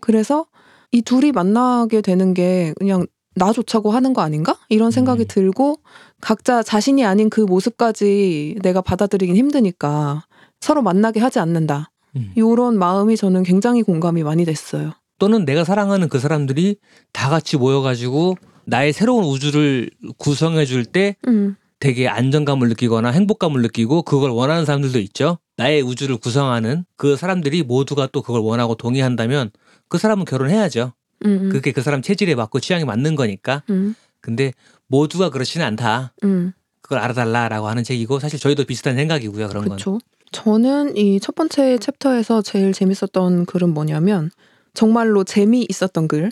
S2: 그래서 이 둘이 만나게 되는 게 그냥 나 좋자고 하는 거 아닌가? 이런 생각이
S1: 음.
S2: 들고 각자 자신이 아닌 그 모습까지 내가 받아들이긴 힘드니까 서로 만나게 하지 않는다.
S1: 음.
S2: 이런 마음이 저는 굉장히 공감이 많이 됐어요.
S1: 또는 내가 사랑하는 그 사람들이 다 같이 모여가지고 나의 새로운 우주를 구성해 줄때
S2: 음,
S1: 되게 안정감을 느끼거나 행복감을 느끼고 그걸 원하는 사람들도 있죠. 나의 우주를 구성하는 그 사람들이 모두가 또 그걸 원하고 동의한다면 그 사람은 결혼해야죠.
S2: 음, 음,
S1: 그게 그 사람 체질에 맞고 취향에 맞는 거니까.
S2: 음,
S1: 근데 모두가 그렇지는 않다.
S2: 음,
S1: 그걸 알아달라라고 하는 책이고 사실 저희도 비슷한 생각이고요. 그런 건.
S2: 그렇죠. 저는 이 첫 번째 챕터에서 제일 재밌었던 글은 뭐냐면 정말로 재미 있었던 글.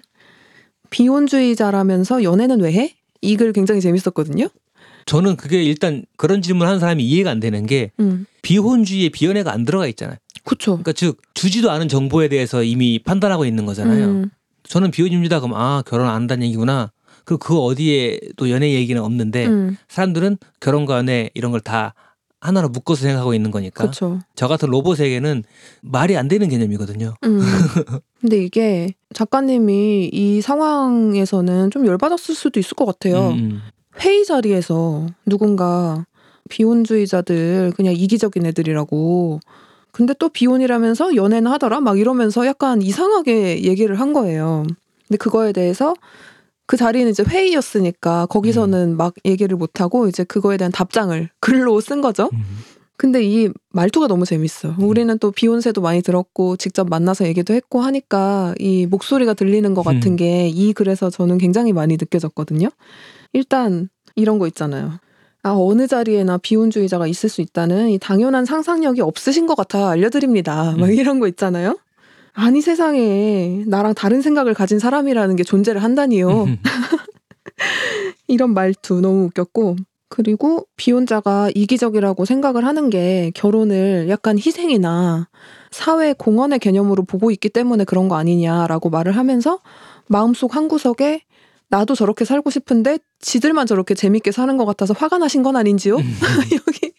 S2: 비혼주의자라면서 연애는 왜 해? 이 글 굉장히 재밌었거든요.
S1: 저는 그게 일단 그런 질문 하는 사람이 이해가 안 되는 게
S2: 음,
S1: 비혼주의에 비연애가 안 들어가 있잖아요.
S2: 그쵸.
S1: 그러니까 즉 주지도 않은 정보에 대해서 이미 판단하고 있는 거잖아요.
S2: 음,
S1: 저는 비혼입니다. 그럼 아 결혼 안 한다는 얘기구나. 그리고 그 어디에 또 연애 얘기는 없는데
S2: 음,
S1: 사람들은 결혼과 연애 이런 걸 다 하나로 묶어서 생각하고 있는 거니까
S2: 그쵸.
S1: 저 같은 로봇에게는 말이 안 되는 개념이거든요.
S2: 음. 근데 이게 작가님이 이 상황에서는 좀 열받았을 수도 있을 것 같아요.
S1: 음,
S2: 회의 자리에서 누군가 비혼주의자들 그냥 이기적인 애들이라고 근데 또 비혼이라면서 연애는 하더라 막 이러면서 약간 이상하게 얘기를 한 거예요. 근데 그거에 대해서 그 자리는 이제 회의였으니까 거기서는 막 얘기를 못 하고 이제 그거에 대한 답장을 글로 쓴 거죠.
S1: 음.
S2: 근데 이 말투가 너무 재밌어. 우리는 또 비욘세도 많이 들었고 직접 만나서 얘기도 했고 하니까 이 목소리가 들리는 것 같은
S1: 음.
S2: 게이 글에서 저는 굉장히 많이 느껴졌거든요. 일단 이런 거 있잖아요. 아 어느 자리에나 비혼주의자가 있을 수 있다는 이 당연한 상상력이 없으신 것 같아 알려드립니다. 막
S1: 음.
S2: 이런 거 있잖아요. 아니 세상에 나랑 다른 생각을 가진 사람이라는 게 존재를 한다니요.
S1: 음.
S2: 이런 말투 너무 웃겼고 그리고 비혼자가 이기적이라고 생각을 하는 게 결혼을 약간 희생이나 사회 공헌의 개념으로 보고 있기 때문에 그런 거 아니냐라고 말을 하면서 마음속 한 구석에 나도 저렇게 살고 싶은데 지들만 저렇게 재밌게 사는 것 같아서 화가 나신 건 아닌지요?
S1: 음.
S2: 여기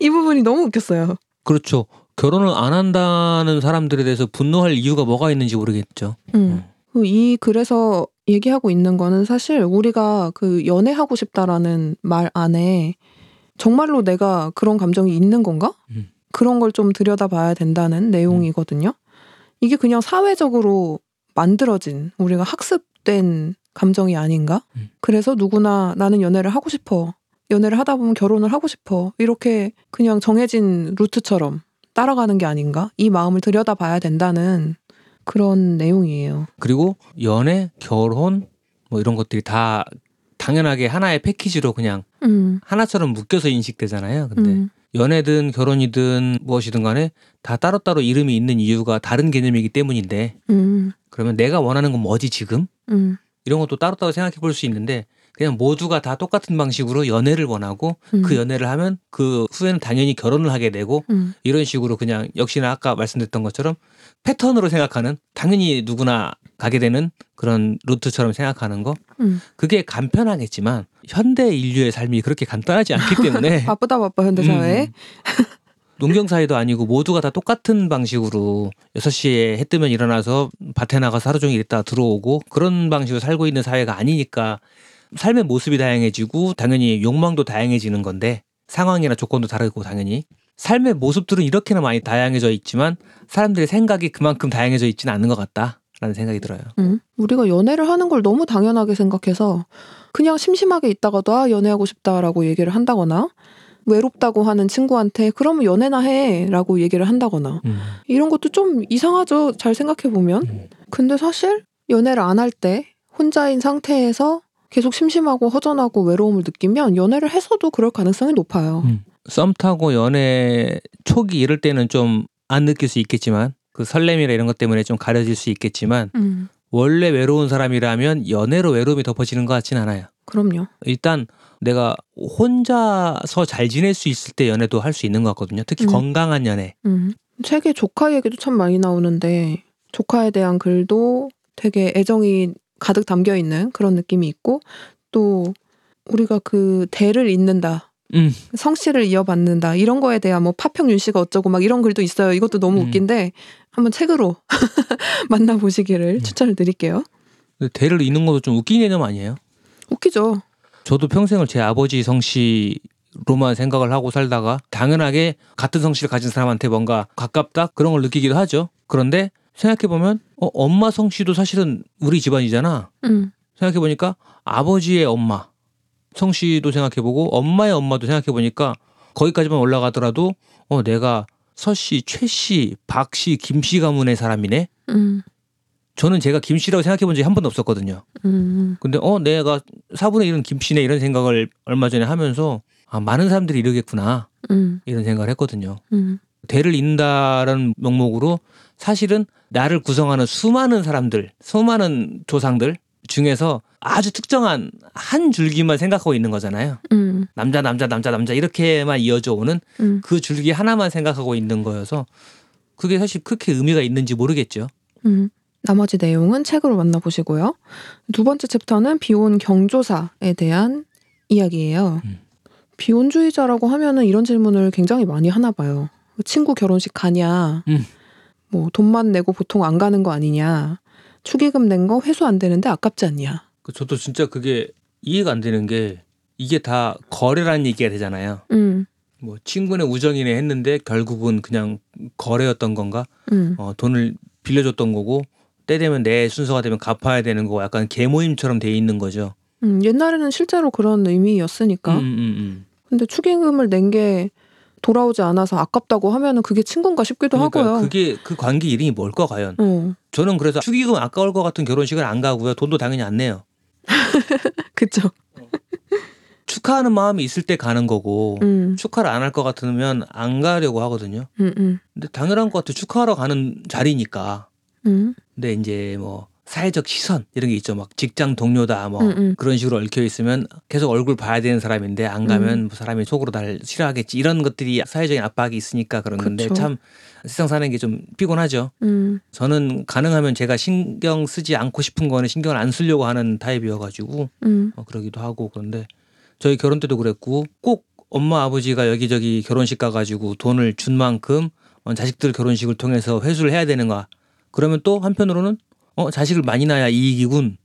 S2: 이 부분이 너무 웃겼어요.
S1: 그렇죠. 결혼을 안 한다는 사람들에 대해서 분노할 이유가 뭐가 있는지 모르겠죠.
S2: 음. 그이 글에서 얘기하고 있는 거는 사실 우리가 그 연애하고 싶다라는 말 안에 정말로 내가 그런 감정이 있는 건가?
S1: 음.
S2: 그런 걸 좀 들여다봐야 된다는 내용이거든요. 이게 그냥 사회적으로 만들어진 우리가 학습된 감정이 아닌가?
S1: 음.
S2: 그래서 누구나 나는 연애를 하고 싶어. 연애를 하다 보면 결혼을 하고 싶어. 이렇게 그냥 정해진 루트처럼 따라가는 게 아닌가? 이 마음을 들여다 봐야 된다는 그런 내용이에요.
S1: 그리고 연애, 결혼 뭐 이런 것들이 다 당연하게 하나의 패키지로 그냥
S2: 음,
S1: 하나처럼 묶여서 인식되잖아요. 근데
S2: 음,
S1: 연애든 결혼이든 무엇이든 간에 다 따로따로 이름이 있는 이유가 다른 개념이기 때문인데
S2: 음,
S1: 그러면 내가 원하는 건 뭐지 지금?
S2: 음,
S1: 이런 것도 따로따로 생각해 볼 수 있는데 그냥 모두가 다 똑같은 방식으로 연애를 원하고
S2: 음,
S1: 그 연애를 하면 그 후에는 당연히 결혼을 하게 되고
S2: 음,
S1: 이런 식으로 그냥 역시나 아까 말씀드렸던 것처럼 패턴으로 생각하는 당연히 누구나 가게 되는 그런 루트처럼 생각하는 거
S2: 음.
S1: 그게 간편하겠지만 현대 인류의 삶이 그렇게 간단하지 않기 때문에
S2: 바쁘다 바빠 현대 사회에.
S1: 음. 농경 사회도 아니고 모두가 다 똑같은 방식으로 6시에 해 뜨면 일어나서 밭에 나가서 하루 종일 있다 들어오고 그런 방식으로 살고 있는 사회가 아니니까 삶의 모습이 다양해지고 당연히 욕망도 다양해지는 건데 상황이나 조건도 다르고 당연히 삶의 모습들은 이렇게나 많이 다양해져 있지만 사람들의 생각이 그만큼 다양해져 있지는 않는 것 같다라는 생각이 들어요.
S2: 음. 우리가 연애를 하는 걸 너무 당연하게 생각해서 그냥 심심하게 있다가도 아 연애하고 싶다라고 얘기를 한다거나 외롭다고 하는 친구한테 그러면 연애나 해라고 얘기를 한다거나
S1: 음.
S2: 이런 것도 좀 이상하죠. 잘 생각해 보면.
S1: 음.
S2: 근데 사실 연애를 안 할 때 혼자인 상태에서 계속 심심하고 허전하고 외로움을 느끼면 연애를 해서도 그럴 가능성이 높아요.
S1: 음. 썸 타고 연애 초기 이럴 때는 좀 안 느낄 수 있겠지만 그 설렘이나 이런 것 때문에 좀 가려질 수 있겠지만
S2: 음,
S1: 원래 외로운 사람이라면 연애로 외로움이 덮어지는 것 같진 않아요.
S2: 그럼요.
S1: 일단 내가 혼자서 잘 지낼 수 있을 때 연애도 할 수 있는 것 같거든요. 특히
S2: 음.
S1: 건강한 연애.
S2: 음. 책에 조카 얘기도 참 많이 나오는데 조카에 대한 글도 되게 애정이 가득 담겨 있는 그런 느낌이 있고 또 우리가 그 대를 잇는다.
S1: 음.
S2: 성씨를 이어받는다. 이런 거에 대한 뭐 파평 윤 씨가 어쩌고 막 이런 글도 있어요. 이것도 너무
S1: 음.
S2: 웃긴데 한번 책으로 만나보시기를
S1: 음.
S2: 추천을 드릴게요.
S1: 대를 잇는 것도 좀 웃긴 개념 아니에요?
S2: 웃기죠.
S1: 저도 평생을 제 아버지 성씨 로만 생각을 하고 살다가 당연하게 같은 성씨를 가진 사람한테 뭔가 가깝다 그런 걸 느끼기도 하죠. 그런데 생각해 보면 어, 엄마 성씨도 사실은 우리 집안이잖아.
S2: 음.
S1: 생각해 보니까 아버지의 엄마 성씨도 생각해 보고 엄마의 엄마도 생각해 보니까 거기까지만 올라가더라도 어 내가 서씨, 최씨, 박씨, 김씨 가문의 사람이네.
S2: 음.
S1: 저는 제가 김씨라고 생각해 본 적이 한 번도 없었거든요.
S2: 음.
S1: 근데 어 내가 4분의 1은 김씨네 이런 생각을 얼마 전에 하면서 아 많은 사람들이 이러겠구나
S2: 음.
S1: 이런 생각을 했거든요.
S2: 음.
S1: 대를 잇는다라는 명목으로 사실은 나를 구성하는 수많은 사람들, 수많은 조상들 중에서 아주 특정한 한 줄기만 생각하고 있는 거잖아요.
S2: 음.
S1: 남자, 남자, 남자, 남자 이렇게만 이어져 오는
S2: 음.
S1: 그 줄기 하나만 생각하고 있는 거여서 그게 사실 그렇게 의미가 있는지 모르겠죠.
S2: 음. 나머지 내용은 책으로 만나보시고요. 두 번째 챕터는 비혼 경조사에 대한 이야기예요.
S1: 음.
S2: 비혼주의자라고 하면은 이런 질문을 굉장히 많이 하나 봐요. 친구 결혼식 가냐?
S1: 음.
S2: 뭐 돈만 내고 보통 안 가는 거 아니냐? 축의금 낸 거 회수 안 되는데 아깝지 않냐?
S1: 그 저도 진짜 그게 이해가 안 되는 게 이게 다 거래라는 얘기가 되잖아요.
S2: 음.
S1: 뭐 친구네 우정이네 했는데 결국은 그냥 거래였던 건가?
S2: 음.
S1: 어, 돈을 빌려줬던 거고 때 되면 내 순서가 되면 갚아야 되는 거고 약간 계모임처럼 돼 있는 거죠.
S2: 음. 옛날에는 실제로 그런 의미였으니까.
S1: 음, 음, 음.
S2: 근데 축의금을 낸 게 돌아오지 않아서 아깝다고 하면은 그게 친구인가 싶기도
S1: 그러니까
S2: 하고요.
S1: 그게 그 관계 이름이 뭘까 과연?
S2: 어.
S1: 저는 그래서 축의금 아까울 것 같은 결혼식을 안 가고요. 돈도 당연히 안 내요.
S2: 그쵸.
S1: 축하하는 마음이 있을 때 가는 거고
S2: 음.
S1: 축하를 안 할 것 같으면 안 가려고 하거든요.
S2: 음. 음.
S1: 근데 당연한 것 같아. 축하하러 가는 자리니까.
S2: 음.
S1: 근데 이제 뭐 사회적 시선 이런 게 있죠. 막 직장 동료다 뭐
S2: 음, 음.
S1: 그런 식으로 얽혀 있으면 계속 얼굴 봐야 되는 사람인데 안 가면
S2: 음.
S1: 뭐 사람이 속으로 날 싫어하겠지 이런 것들이 사회적인 압박이 있으니까 그런 건데
S2: 그쵸.
S1: 참 세상 사는 게 좀 피곤하죠.
S2: 음.
S1: 저는 가능하면 제가 신경 쓰지 않고 싶은 거는 신경을 안 쓰려고 하는 타입이어가지고
S2: 음.
S1: 어, 그러기도 하고 그런데 저희 결혼 때도 그랬고 꼭 엄마 아버지가 여기저기 결혼식 가가지고 돈을 준 만큼 어, 자식들 결혼식을 통해서 회수를 해야 되는가 그러면 또 한편으로는 어 자식을 많이 낳아야 이익이군.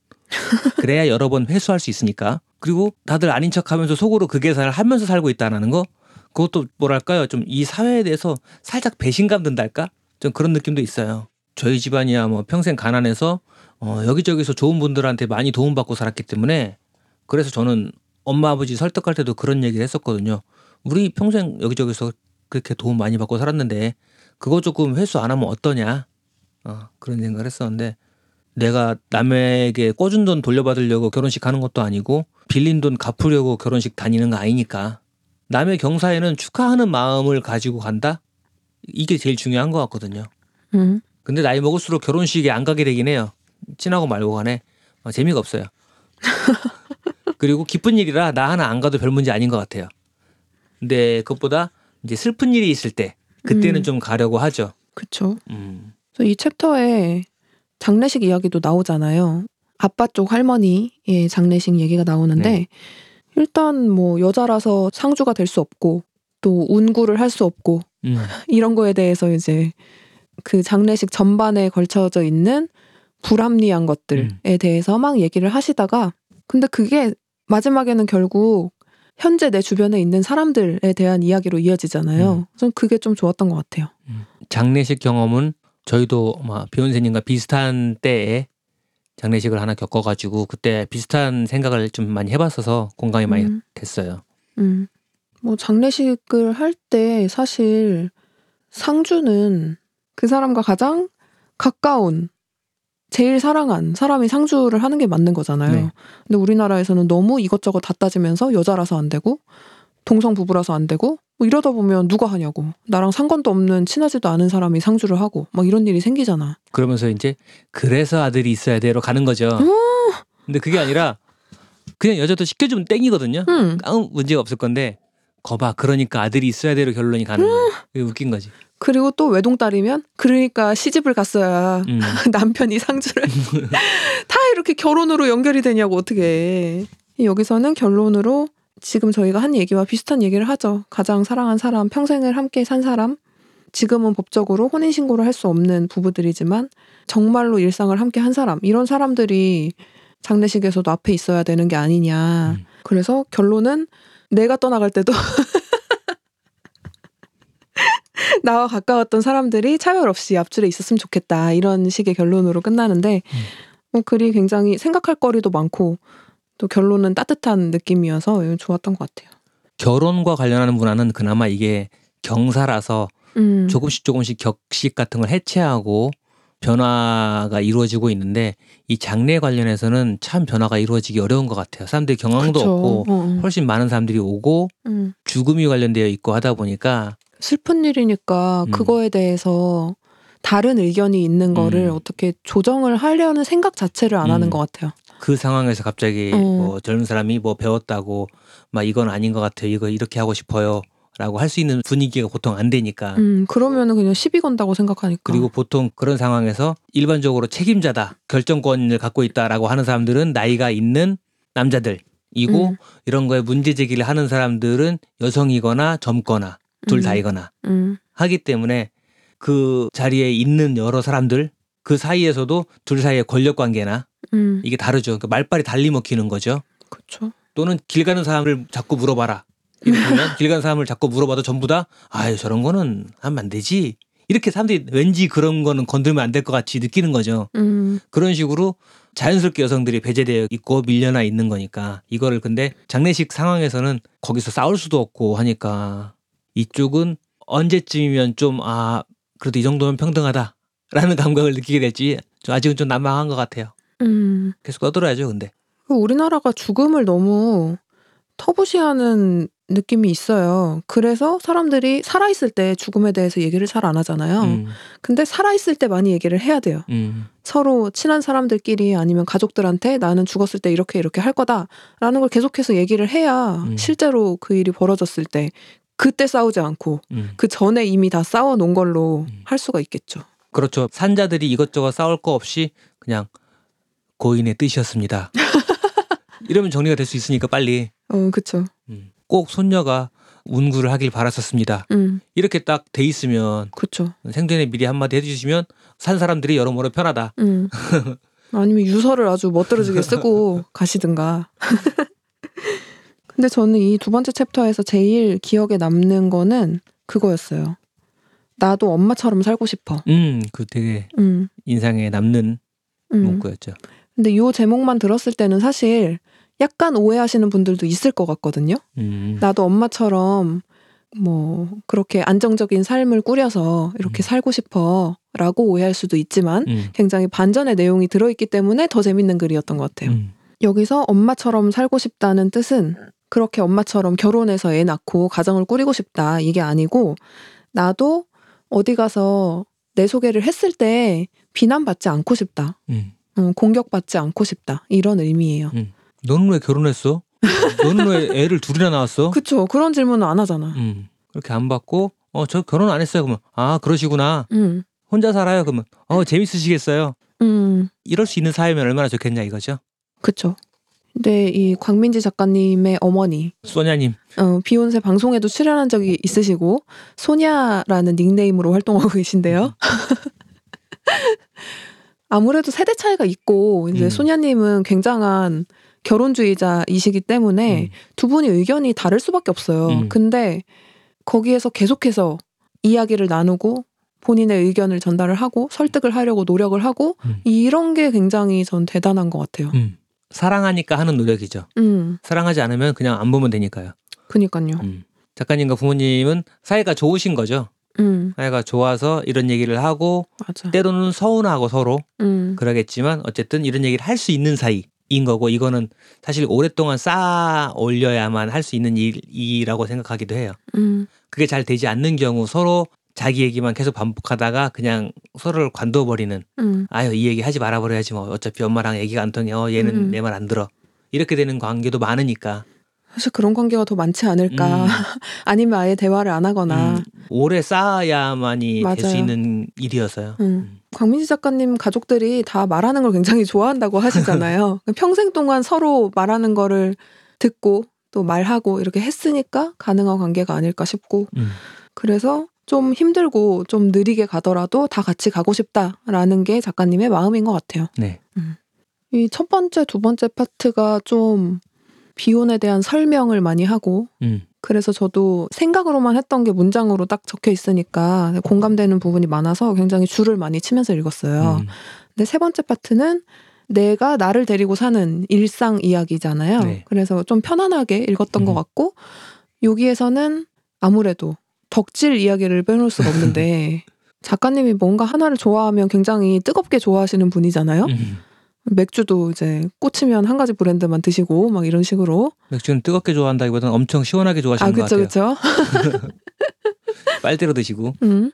S1: 그래야 여러 번 회수할 수 있으니까. 그리고 다들 아닌 척하면서 속으로 그 계산을 하면서 살고 있다는 거? 그것도 뭐랄까요? 좀 이 사회에 대해서 살짝 배신감 든달까? 좀 그런 느낌도 있어요. 저희 집안이야 뭐 평생 가난해서 어, 여기저기서 좋은 분들한테 많이 도움받고 살았기 때문에 그래서 저는 엄마 아버지 설득할 때도 그런 얘기를 했었거든요. 우리 평생 여기저기서 그렇게 도움 많이 받고 살았는데 그거 조금 회수 안 하면 어떠냐? 어, 그런 생각을 했었는데 내가 남에게 꿔준 돈 돌려받으려고 결혼식 가는 것도 아니고 빌린 돈 갚으려고 결혼식 다니는 거 아니니까 남의 경사에는 축하하는 마음을 가지고 간다? 이게 제일 중요한 것 같거든요.
S2: 음.
S1: 근데 나이 먹을수록 결혼식에 안 가게 되긴 해요. 친하고 말고 간에 어, 재미가 없어요. 그리고 기쁜 일이라 나 하나 안 가도 별 문제 아닌 것 같아요. 근데 그것보다 이제 슬픈 일이 있을 때 그때는
S2: 음.
S1: 좀 가려고 하죠.
S2: 그쵸.
S1: 음.
S2: 이 챕터에 장례식 이야기도 나오잖아요. 아빠 쪽 할머니의 장례식 얘기가 나오는데
S1: 네.
S2: 일단 뭐 여자라서 상주가 될 수 없고 또 운구를 할 수 없고
S1: 음.
S2: 이런 거에 대해서 이제 그 장례식 전반에 걸쳐져 있는 불합리한 것들에
S1: 음.
S2: 대해서 막 얘기를 하시다가 근데 그게 마지막에는 결국 현재 내 주변에 있는 사람들에 대한 이야기로 이어지잖아요.
S1: 음.
S2: 전 그게 좀 좋았던 것 같아요.
S1: 장례식 경험은 저희도 아마 비욘세님과 비슷한 때에 장례식을 하나 겪어가지고 그때 비슷한 생각을 좀 많이 해봤어서 공감이 많이
S2: 음.
S1: 됐어요.
S2: 음. 뭐 장례식을 할 때 사실 상주는 그 사람과 가장 가까운 제일 사랑한 사람이 상주를 하는 게 맞는 거잖아요.
S1: 네.
S2: 근데 우리나라에서는 너무 이것저것 다 따지면서 여자라서 안 되고 동성 부부라서 안 되고 뭐 이러다 보면 누가 하냐고 나랑 상관도 없는 친하지도 않은 사람이 상주를 하고 막 이런 일이 생기잖아.
S1: 그러면서 이제 그래서 아들이 있어야 돼로 가는 거죠. 근데 그게 아니라 그냥 여자도 시켜주면 땡이거든요.
S2: 음.
S1: 아무 문제가 없을 건데 거봐 그러니까 아들이 있어야 돼로 결론이 가는 거예요. 그게 웃긴 거지.
S2: 그리고 또 외동딸이면 그러니까 시집을 갔어야
S1: 음.
S2: 남편이 상주를 다 이렇게 결혼으로 연결이 되냐고 어떻게 여기서는 결론으로 지금 저희가 한 얘기와 비슷한 얘기를 하죠. 가장 사랑한 사람, 평생을 함께 산 사람, 지금은 법적으로 혼인신고를 할 수 없는 부부들이지만 정말로 일상을 함께 한 사람, 이런 사람들이 장례식에서도 앞에 있어야 되는 게 아니냐.
S1: 음.
S2: 그래서 결론은 내가 떠나갈 때도 나와 가까웠던 사람들이 차별 없이 앞줄에 있었으면 좋겠다. 이런 식의 결론으로 끝나는데
S1: 음.
S2: 뭐 글이 굉장히 생각할 거리도 많고 또 결론은 따뜻한 느낌이어서 좋았던 것 같아요.
S1: 결혼과 관련하는 문화는 그나마 이게 경사라서
S2: 음.
S1: 조금씩 조금씩 격식 같은 걸 해체하고 변화가 이루어지고 있는데 이 장례 관련해서는 참 변화가 이루어지기 어려운 것 같아요. 사람들이 경황도
S2: 그쵸.
S1: 없고
S2: 어, 어.
S1: 훨씬 많은 사람들이 오고
S2: 음.
S1: 죽음이 관련되어 있고 하다 보니까
S2: 슬픈 일이니까
S1: 음.
S2: 그거에 대해서 다른 의견이 있는 거를
S1: 음.
S2: 어떻게 조정을 하려는 생각 자체를 안 하는
S1: 음.
S2: 것 같아요.
S1: 그 상황에서 갑자기
S2: 어.
S1: 뭐 젊은 사람이 뭐 배웠다고 막 이건 아닌 것 같아요. 이거 이렇게 하고 싶어요. 라고 할 수 있는 분위기가 보통 안 되니까.
S2: 음, 그러면은 그냥 시비 건다고 생각하니까.
S1: 그리고 보통 그런 상황에서 일반적으로 책임자다, 결정권을 갖고 있다라고 하는 사람들은 나이가 있는 남자들이고
S2: 음.
S1: 이런 거에 문제 제기를 하는 사람들은 여성이거나 젊거나 둘
S2: 음.
S1: 다이거나
S2: 음,
S1: 하기 때문에 그 자리에 있는 여러 사람들 그 사이에서도 둘 사이의 권력 관계나
S2: 음,
S1: 이게 다르죠. 그러니까 말빨이 달리 먹히는 거죠.
S2: 그렇죠.
S1: 또는 길 가는 사람을 자꾸 물어봐라. 이러면 길 가는 사람을 자꾸 물어봐도 전부 다 아유 저런 거는 하면 안 되지. 이렇게 사람들이 왠지 그런 거는 건들면 안 될 것 같이 느끼는 거죠.
S2: 음,
S1: 그런 식으로 자연스럽게 여성들이 배제되어 있고 밀려나 있는 거니까 이거를 근데 장례식 상황에서는 거기서 싸울 수도 없고 하니까 이쪽은 언제쯤이면 좀 아 그래도 이 정도면 평등하다 라는 감각을 느끼게 될지 좀 아직은 좀 난망한 것 같아요.
S2: 음.
S1: 계속 떠들어야죠, 근데.
S2: 그 우리나라가 죽음을 너무 터부시하는 느낌이 있어요. 그래서 사람들이 살아있을 때 죽음에 대해서 얘기를 잘 안 하잖아요.
S1: 음,
S2: 근데 살아있을 때 많이 얘기를 해야 돼요.
S1: 음,
S2: 서로 친한 사람들끼리 아니면 가족들한테 나는 죽었을 때 이렇게 이렇게 할 거다라는 걸 계속해서 얘기를 해야
S1: 음.
S2: 실제로 그 일이 벌어졌을 때 그때 싸우지 않고
S1: 음.
S2: 그 전에 이미 다 싸워 놓은 걸로
S1: 음.
S2: 할 수가 있겠죠.
S1: 그렇죠. 산자들이 이것저것 싸울 거 없이 그냥 고인의 뜻이었습니다. 이러면 정리가 될 수 있으니까 빨리
S2: 어.
S1: 음, 꼭 손녀가 운구를 하길 바랐었습니다.
S2: 음,
S1: 이렇게 딱 돼 있으면
S2: 그쵸.
S1: 생전에 미리 한마디 해주시면 산 사람들이 여러모로 편하다.
S2: 음. 아니면 유서를 아주 멋들어지게 쓰고 가시든가. 근데 저는 이 두 번째 챕터에서 제일 기억에 남는 거는 그거였어요. 나도 엄마처럼 살고 싶어.
S1: 음, 그 되게
S2: 음,
S1: 인상에 남는
S2: 음.
S1: 문구였죠.
S2: 근데 요 제목만 들었을 때는 사실 약간 오해하시는 분들도 있을 것 같거든요.
S1: 음,
S2: 나도 엄마처럼 뭐 그렇게 안정적인 삶을 꾸려서 이렇게
S1: 음.
S2: 살고 싶어라고 오해할 수도 있지만
S1: 음,
S2: 굉장히 반전의 내용이 들어있기 때문에 더 재밌는 글이었던 것 같아요.
S1: 음,
S2: 여기서 엄마처럼 살고 싶다는 뜻은 그렇게 엄마처럼 결혼해서 애 낳고 가정을 꾸리고 싶다 이게 아니고 나도 어디 가서 내 소개를 했을 때 비난받지 않고 싶다.
S1: 음.
S2: 음, 공격받지 않고 싶다. 이런 의미예요.
S1: 너는 왜 결혼했어? 너는 왜 애를 둘이나 낳았어?
S2: 그쵸. 그런 질문은 안 하잖아.
S1: 음, 그렇게 안 받고 어 저 결혼 안 했어요. 그러면 아 그러시구나.
S2: 음,
S1: 혼자 살아요. 그러면 어 재밌으시겠어요.
S2: 음,
S1: 이럴 수 있는 사회면 얼마나 좋겠냐 이거죠.
S2: 그쵸. 근데 이 광민지 작가님의 어머니,
S1: 소냐님.
S2: 어, 비욘세 방송에도 출연한 적이 있으시고, 소냐라는 닉네임으로 활동하고 계신데요. 아무래도 세대 차이가 있고, 이제
S1: 음.
S2: 소냐님은 굉장한 결혼주의자이시기 때문에
S1: 음,
S2: 두 분이 의견이 다를 수밖에 없어요.
S1: 음.
S2: 근데 거기에서 계속해서 이야기를 나누고 본인의 의견을 전달을 하고 설득을 하려고 노력을 하고
S1: 음.
S2: 이런 게 굉장히 전 대단한 것 같아요.
S1: 음. 사랑하니까 하는 노력이죠.
S2: 음,
S1: 사랑하지 않으면 그냥 안 보면 되니까요.
S2: 그니까요.
S1: 음. 작가님과 부모님은 사이가 좋으신 거죠.
S2: 음,
S1: 사이가 좋아서 이런 얘기를 하고
S2: 맞아.
S1: 때로는 서운하고 서로
S2: 음,
S1: 그러겠지만 어쨌든 이런 얘기를 할 수 있는 사이인 거고 이거는 사실 오랫동안 쌓아 올려야만 할 수 있는 일이라고 생각하기도 해요.
S2: 음,
S1: 그게 잘 되지 않는 경우 서로 자기 얘기만 계속 반복하다가 그냥 서로를 관둬 버리는
S2: 음,
S1: 아유 이 얘기 하지 말아 버려야지 뭐 어차피 엄마랑 얘기가 안 통해 어 얘는
S2: 음.
S1: 내말 안 들어 이렇게 되는 관계도 많으니까
S2: 사실 그런 관계가 더 많지 않을까.
S1: 음.
S2: 아니면 아예 대화를 안 하거나.
S1: 음, 오래 쌓아야만이 될 수. 있는 일이어서요.
S2: 음.
S1: 음.
S2: 광민지 작가님 가족들이 다 말하는 걸 굉장히 좋아한다고 하시잖아요. 평생 동안 서로 말하는 거를 듣고 또 말하고 이렇게 했으니까 가능한 관계가 아닐까 싶고
S1: 음.
S2: 그래서 좀 힘들고 좀 느리게 가더라도 다 같이 가고 싶다라는 게 작가님의 마음인 것 같아요.
S1: 네.
S2: 이첫 번째, 두 번째 파트가 좀 비혼에 대한 설명을 많이 하고
S1: 음.
S2: 그래서 저도 생각으로만 했던 게 문장으로 딱 적혀 있으니까 공감되는 부분이 많아서 굉장히 줄을 많이 치면서 읽었어요.
S1: 음.
S2: 근데 세 번째 파트는 내가 나를 데리고 사는 일상 이야기잖아요.
S1: 네.
S2: 그래서 좀 편안하게 읽었던
S1: 음.
S2: 것 같고 여기에서는 아무래도 덕질 이야기를 빼놓을 수가 없는데 작가님이 뭔가 하나를 좋아하면 굉장히 뜨겁게 좋아하시는 분이잖아요.
S1: 음.
S2: 맥주도 이제 꽂히면 한 가지 브랜드만 드시고 막 이런 식으로.
S1: 맥주는 뜨겁게 좋아한다기보다는 엄청 시원하게 좋아하시는
S2: 아,
S1: 것
S2: 그쵸,
S1: 같아요.
S2: 그쵸.
S1: 빨대로 드시고.
S2: 음.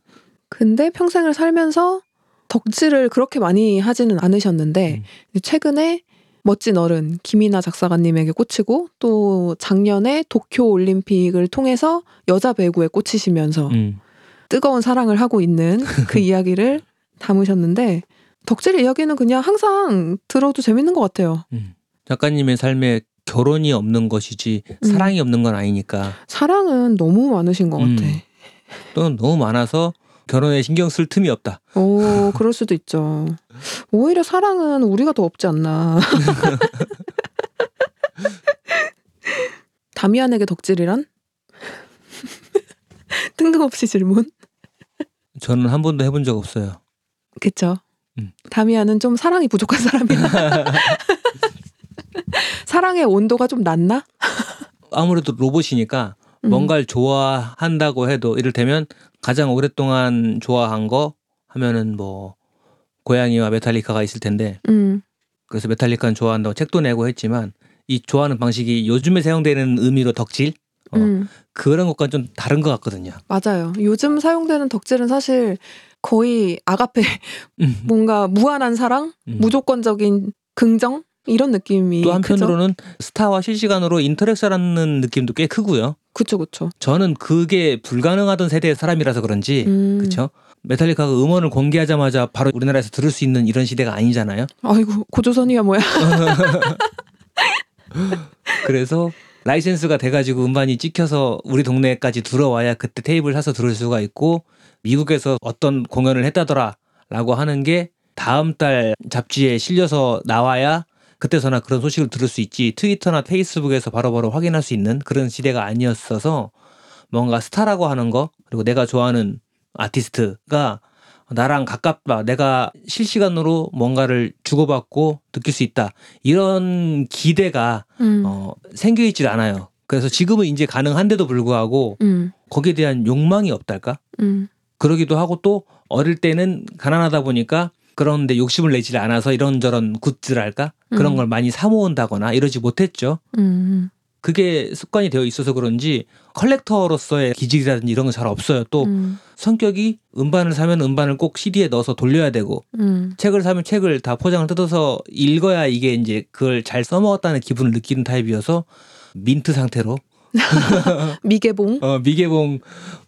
S2: 근데 평생을 살면서 덕질을 그렇게 많이 하지는 않으셨는데
S1: 음.
S2: 최근에 멋진 어른 김이나 작사가님에게 꽂히고 또 작년에 도쿄 올림픽을 통해서 여자 배구에 꽂히시면서
S1: 음.
S2: 뜨거운 사랑을 하고 있는 그 이야기를 담으셨는데 덕질 이야기는 그냥 항상 들어도 재밌는 것 같아요.
S1: 음. 작가님의 삶에 결혼이 없는 것이지
S2: 음.
S1: 사랑이 없는 건 아니니까
S2: 사랑은 너무 많으신 것
S1: 음.
S2: 같아.
S1: 또는 너무 많아서 결혼에 신경 쓸 틈이 없다.
S2: 오, 그럴 수도 있죠. 오히려 사랑은 우리가 더 없지 않나. 다미안에게 덕질이란? 뜬금없이 질문.
S1: 저는 한 번도 해본 적 없어요.
S2: 그쵸.
S1: 음.
S2: 다미안은 좀 사랑이 부족한 사람이야. 사랑의 온도가 좀 낮나?
S1: 아무래도 로봇이니까
S2: 음.
S1: 뭔가를 좋아한다고 해도 이를테면 가장 오랫동안 좋아한 거 하면은 뭐 고양이와 메탈리카가 있을 텐데
S2: 음,
S1: 그래서 메탈리카는 좋아한다고 책도 내고 했지만 이 좋아하는 방식이 요즘에 사용되는 의미로 덕질 어,
S2: 음,
S1: 그런 것과 좀 다른 것 같거든요.
S2: 맞아요. 요즘 사용되는 덕질은 사실 거의 아가페,
S1: 음.
S2: 뭔가 무한한 사랑,
S1: 음.
S2: 무조건적인 긍정 이런 느낌이
S1: 또? 한편으로는 스타와 실시간으로 interaction하는 느낌도 꽤 크고요.
S2: 그쵸 그쵸.
S1: 저는 그게 불가능하던 세대의 사람이라서 그런지
S2: 음.
S1: 그렇죠. 메탈리카가 음원을 공개하자마자 바로 우리나라에서 들을 수 있는 이런 시대가 아니잖아요.
S2: 아이고 고조선이야 뭐야.
S1: 그래서 라이센스가 돼가지고 음반이 찍혀서 우리 동네까지 들어와야 그때 테이프를 사서 들을 수가 있고 미국에서 어떤 공연을 했다더라라고 하는 게 다음 달 잡지에 실려서 나와야 그때서나 그런 소식을 들을 수 있지 트위터나 페이스북에서 바로바로 확인할 수 있는 그런 시대가 아니었어서 뭔가 스타라고 하는 거 그리고 내가 좋아하는 아티스트가 나랑 가깝다 내가 실시간으로 뭔가를 주고받고 느낄 수 있다 이런 기대가
S2: 음.
S1: 어, 생겨 있질 않아요. 그래서 지금은 이제 가능한데도 불구하고
S2: 음.
S1: 거기에 대한 욕망이 없달까?
S2: 음.
S1: 그러기도 하고 또 어릴 때는 가난하다 보니까 그런데 욕심을 내질 않아서 이런저런 굿즈랄까? 그런
S2: 음.
S1: 걸 많이 사모은다거나 이러지 못했죠.
S2: 음.
S1: 그게 습관이 되어 있어서 그런지 컬렉터로서의 기질이라든지 이런 건 잘 없어요. 또
S2: 음.
S1: 성격이 음반을 사면 음반을 꼭 CD에 넣어서 돌려야 되고
S2: 음.
S1: 책을 사면 책을 다 포장을 뜯어서 읽어야 이게 이제 그걸 잘 써먹었다는 기분을 느끼는 타입이어서 민트 상태로
S2: 미개봉.
S1: 어, 미개봉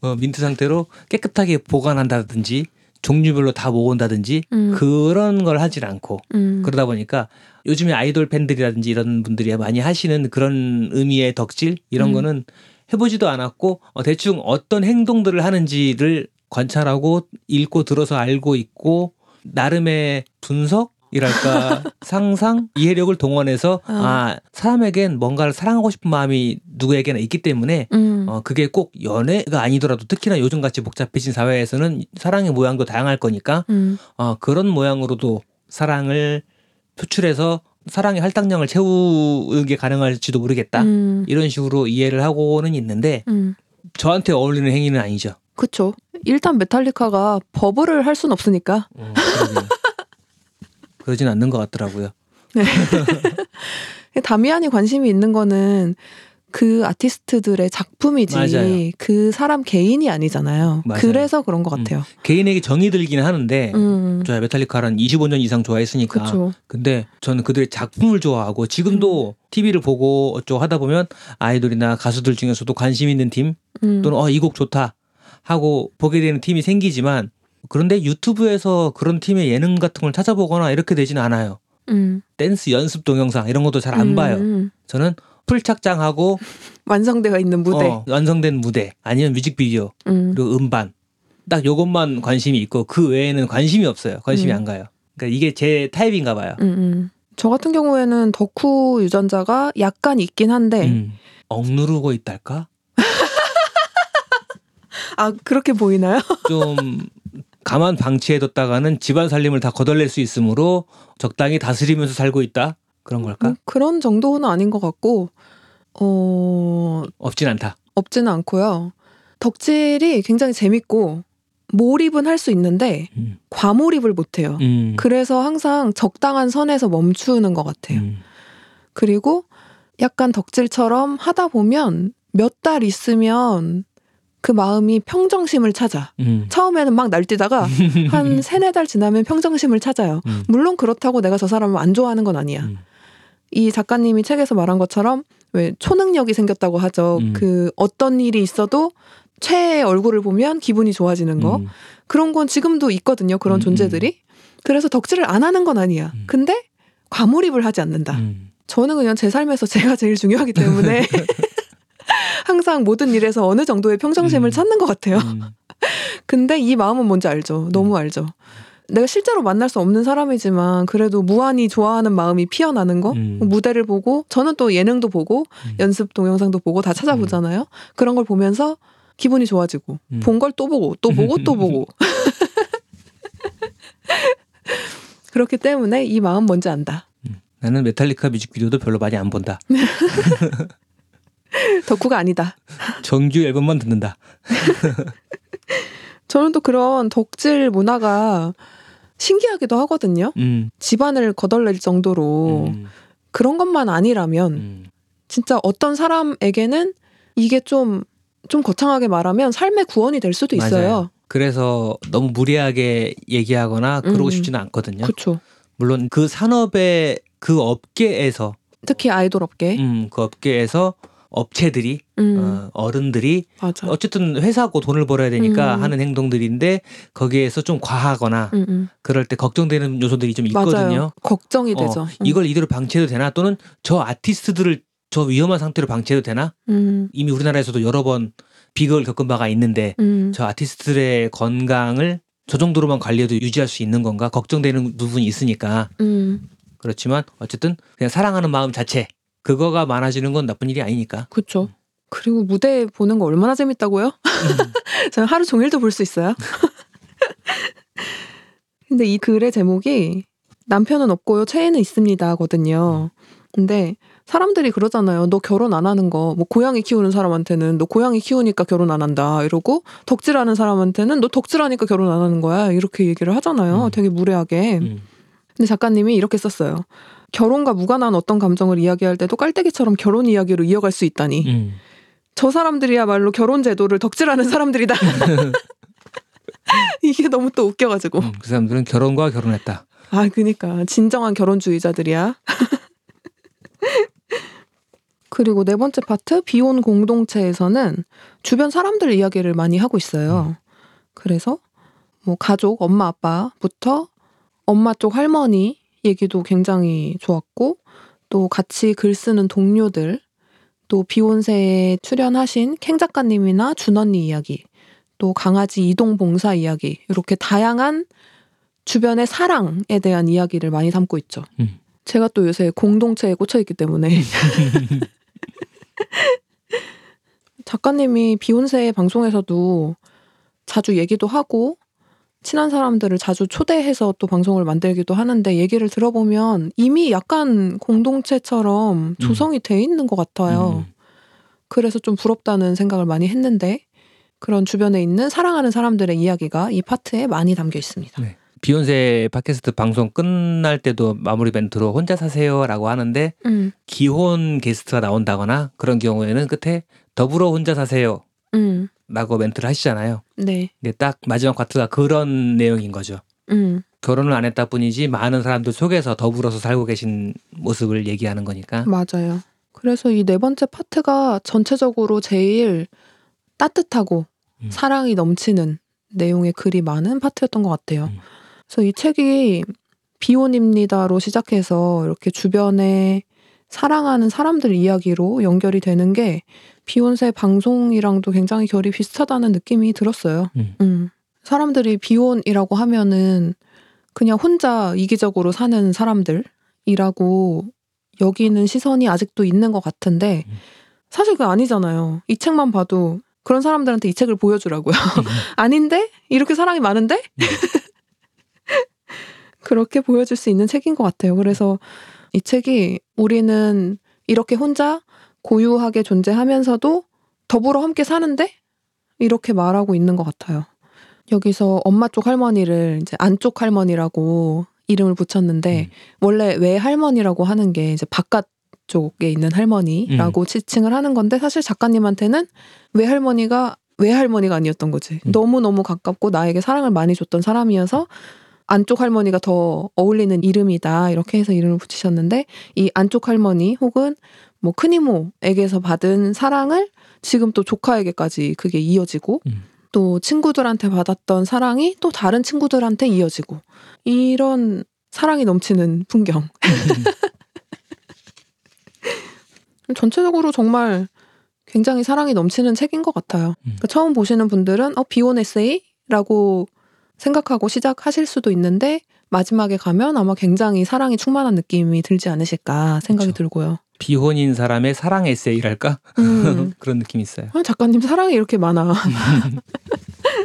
S1: 어, 민트 상태로 깨끗하게 보관한다든지 종류별로 다 모은다든지
S2: 음.
S1: 그런 걸 하질 않고
S2: 음.
S1: 그러다 보니까 요즘에 아이돌 팬들이라든지 이런 분들이 많이 하시는 그런 의미의 덕질 이런
S2: 음.
S1: 거는 해보지도 않았고 어, 대충 어떤 행동들을 하는지를 관찰하고 읽고 들어서 알고 있고 나름의 분석 이랄까 상상 이해력을 동원해서
S2: 어.
S1: 아 사람에겐 뭔가를 사랑하고 싶은 마음이 누구에게나 있기 때문에
S2: 음.
S1: 어 그게 꼭 연애가 아니더라도 특히나 요즘 같이 복잡해진 사회에서는 사랑의 모양도 다양할 거니까
S2: 음.
S1: 어 그런 모양으로도 사랑을 표출해서 사랑의 할당량을 채우게 가능할지도 모르겠다
S2: 음.
S1: 이런 식으로 이해를 하고는 있는데
S2: 음.
S1: 저한테 어울리는 행위는 아니죠.
S2: 그쵸. 일단 메탈리카가 버블을 할순 없으니까.
S1: 어, 그러진 않는 것 같더라고요.
S2: 다미안이 관심이 있는 거는 그 아티스트들의 작품이지
S1: 맞아요.
S2: 그 사람 개인이 아니잖아요.
S1: 맞아요.
S2: 그래서 그런 것 같아요.
S1: 개인에게 정이 들기는 하는데
S2: 음.
S1: 저 메탈리카는 25년 이상 좋아했으니까
S2: 그쵸.
S1: 근데 저는 그들의 작품을 좋아하고 지금도 TV를 보고 어쩌고 하다 보면 아이돌이나 가수들 중에서도 관심 있는 팀
S2: 음.
S1: 또는 어 이 곡 좋다 하고 보게 되는 팀이 생기지만 그런데 유튜브에서 그런 팀의 예능 같은 걸 찾아보거나 이렇게 되지는 않아요.
S2: 음.
S1: 댄스 연습 동영상 이런 것도 잘안
S2: 음,
S1: 봐요.
S2: 음.
S1: 저는 풀착장하고
S2: 완성되어 있는 무대.
S1: 어, 완성된 무대 아니면 뮤직비디오
S2: 음.
S1: 그리고 음반 딱 요것만 관심이 있고 그 외에는 관심이 없어요. 관심이
S2: 음.
S1: 안 가요. 그러니까 이게 제 타입인가 봐요.
S2: 음, 음. 저 같은 경우에는 덕후 유전자가 약간 있긴 한데
S1: 음. 억누르고 있달까?
S2: 아 그렇게 보이나요?
S1: 좀 가만 방치해뒀다가는 집안 살림을 다 거덜낼 수 있으므로 적당히 다스리면서 살고 있다 그런 걸까?
S2: 뭐 그런 정도는 아닌 것 같고 어
S1: 없진 않다.
S2: 없지는 않고요. 덕질이 굉장히 재밌고 몰입은 할 수 있는데
S1: 음.
S2: 과몰입을 못 해요.
S1: 음.
S2: 그래서 항상 적당한 선에서 멈추는 것 같아요.
S1: 음.
S2: 그리고 약간 덕질처럼 하다 보면 몇 달 있으면 그 마음이 평정심을 찾아.
S1: 음.
S2: 처음에는 막 날뛰다가 한 세네 달 지나면 평정심을 찾아요.
S1: 음.
S2: 물론 그렇다고 내가 저 사람을 안 좋아하는 건 아니야.
S1: 음.
S2: 이 작가님이 책에서 말한 것처럼 왜 초능력이 생겼다고 하죠.
S1: 음.
S2: 그 어떤 일이 있어도 최의 얼굴을 보면 기분이 좋아지는 거.
S1: 음.
S2: 그런 건 지금도 있거든요. 그런
S1: 음,
S2: 존재들이. 그래서 덕질을 안 하는 건 아니야.
S1: 음.
S2: 근데 과몰입을 하지 않는다.
S1: 음.
S2: 저는 그냥 제 삶에서 제가 제일 중요하기 때문에 항상 모든 일에서 어느 정도의 평정심을
S1: 음.
S2: 찾는 것 같아요.
S1: 음.
S2: 근데 이 마음은 뭔지 알죠. 너무 알죠. 내가 실제로 만날 수 없는 사람이지만 그래도 무한히 좋아하는 마음이 피어나는 거
S1: 음.
S2: 무대를 보고 저는 또 예능도 보고
S1: 음.
S2: 연습 동영상도 보고 다 찾아보잖아요. 그런 걸 보면서 기분이 좋아지고
S1: 음.
S2: 본걸 또 보고 또 보고 또 보고 그렇기 때문에 이 마음 뭔지 안다.
S1: 나는 메탈리카 뮤직비디오도 별로 많이 안 본다.
S2: 덕후가 아니다.
S1: 정규 앨범만 듣는다.
S2: 저는 또 그런 덕질 문화가 신기하기도 하거든요.
S1: 음.
S2: 집안을 거덜낼 정도로
S1: 음.
S2: 그런 것만 아니라면
S1: 음.
S2: 진짜 어떤 사람에게는 이게 좀, 좀 거창하게 말하면 삶의 구원이 될 수도 있어요.
S1: 맞아요. 그래서 너무 무리하게 얘기하거나 그러고
S2: 음.
S1: 싶지는 않거든요.
S2: 그렇죠.
S1: 물론 그 산업의 그 업계에서
S2: 특히 아이돌 업계.
S1: 음, 그 업계에서 업체들이
S2: 음,
S1: 어, 어른들이
S2: 맞아.
S1: 어쨌든 회사고 돈을 벌어야 되니까
S2: 음.
S1: 하는 행동들인데 거기에서 좀 과하거나
S2: 음, 음.
S1: 그럴 때 걱정되는 요소들이 좀 있거든요.
S2: 맞아요. 걱정이
S1: 어,
S2: 되죠. 음.
S1: 이걸 이대로 방치해도 되나 또는 저 아티스트들을 저 위험한 상태로 방치해도 되나
S2: 음,
S1: 이미 우리나라에서도 여러 번 비극을 겪은 바가 있는데
S2: 음,
S1: 저 아티스트들의 건강을 저 정도로만 관리해도 유지할 수 있는 건가 걱정되는 부분이 있으니까
S2: 음,
S1: 그렇지만 어쨌든 그냥 사랑하는 마음 자체 그거가 많아지는 건 나쁜 일이 아니니까
S2: 그렇죠. 그리고 무대 보는 거 얼마나 재밌다고요? 저는 하루 종일도 볼 수 있어요. 근데 이 글의 제목이 남편은 없고요, 최애는 있습니다거든요. 근데 사람들이 그러잖아요. 너 결혼 안 하는 거, 뭐 고양이 키우는 사람한테는 너 고양이 키우니까 결혼 안 한다 이러고 덕질하는 사람한테는 너 덕질하니까 결혼 안 하는 거야 이렇게 얘기를 하잖아요.
S1: 음.
S2: 되게 무례하게.
S1: 음.
S2: 근데 작가님이 이렇게 썼어요. 결혼과 무관한 어떤 감정을 이야기할 때도 깔때기처럼 결혼 이야기로 이어갈 수 있다니.
S1: 음.
S2: 저 사람들이야말로 결혼 제도를 덕질하는 사람들이다. 이게 너무 또 웃겨가지고.
S1: 음, 그 사람들은 결혼과 결혼했다.
S2: 아, 그니까. 진정한 결혼주의자들이야. 그리고 네 번째 파트, 비혼 공동체에서는 주변 사람들 이야기를 많이 하고 있어요. 그래서 뭐 가족, 엄마, 아빠부터 엄마 쪽 할머니 얘기도 굉장히 좋았고, 또 같이 글 쓰는 동료들, 또 비욘세에 출연하신 캥 작가님이나 준 언니 이야기, 또 강아지 이동 봉사 이야기, 이렇게 다양한 주변의 사랑에 대한 이야기를 많이 담고 있죠.
S1: 음.
S2: 제가 또 요새 공동체에 꽂혀 있기 때문에 작가님이 비욘세 방송에서도 자주 얘기도 하고 친한 사람들을 자주 초대해서 또 방송을 만들기도 하는데 얘기를 들어보면 이미 약간 공동체처럼 조성이 돼 있는 것 같아요.
S1: 음.
S2: 그래서 좀 부럽다는 생각을 많이 했는데 그런 주변에 있는 사랑하는 사람들의 이야기가 이 파트에 많이 담겨 있습니다.
S1: 네. 비욘세 팟캐스트 방송 끝날 때도 마무리 멘트로 혼자 사세요라고 하는데
S2: 음,
S1: 기혼 게스트가 나온다거나 그런 경우에는 끝에 더불어 혼자 사세요 라고
S2: 음,
S1: 멘트를 하시잖아요.
S2: 네,
S1: 근데 딱 마지막 파트가 그런 내용인 거죠.
S2: 음,
S1: 결혼을 안 했다 뿐이지 많은 사람들 속에서 더불어서 살고 계신 모습을 얘기하는 거니까.
S2: 맞아요. 그래서 이 네 번째 파트가 전체적으로 제일 따뜻하고
S1: 음.
S2: 사랑이 넘치는 내용의 글이 많은 파트였던 것 같아요.
S1: 음.
S2: 그래서 이 책이 비혼입니다로 시작해서 이렇게 주변에 사랑하는 사람들 이야기로 연결이 되는 게 비욘세 방송이랑도 굉장히 결이 비슷하다는 느낌이 들었어요.
S1: 음.
S2: 음. 사람들이 비혼이라고 하면은 그냥 혼자 이기적으로 사는 사람들이라고 여기는 시선이 아직도 있는 것 같은데
S1: 음.
S2: 사실 그거 아니잖아요. 이 책만 봐도 그런 사람들한테 이 책을 보여주라고요. 아닌데? 이렇게 사랑이 많은데? 그렇게 보여줄 수 있는 책인 것 같아요. 그래서 이 책이 우리는 이렇게 혼자 고유하게 존재하면서도 더불어 함께 사는데? 이렇게 말하고 있는 것 같아요. 여기서 엄마 쪽 할머니를 이제 안쪽 할머니라고 이름을 붙였는데
S1: 음.
S2: 원래 외할머니라고 하는 게 이제 바깥 쪽에 있는 할머니라고 지칭을 하는 건데 사실 작가님한테는 외할머니가 외할머니가 아니었던 거지.
S1: 음.
S2: 너무너무 가깝고 나에게 사랑을 많이 줬던 사람이어서 안쪽 할머니가 더 어울리는 이름이다. 이렇게 해서 이름을 붙이셨는데 이 안쪽 할머니 혹은 뭐 큰이모에게서 받은 사랑을 지금 또 조카에게까지 그게 이어지고
S1: 음.
S2: 또 친구들한테 받았던 사랑이 또 다른 친구들한테 이어지고 이런 사랑이 넘치는 풍경. 전체적으로 정말 굉장히 사랑이 넘치는 책인 것 같아요.
S1: 음.
S2: 그러니까 처음 보시는 분들은 어 비혼 에세이라고 생각하고 시작하실 수도 있는데 마지막에 가면 아마 굉장히 사랑이 충만한 느낌이 들지 않으실까 생각이
S1: 그쵸.
S2: 들고요.
S1: 비혼인 사람의 사랑 에세이랄까
S2: 음.
S1: 그런 느낌이 있어요.
S2: 아, 작가님 사랑이 이렇게 많아.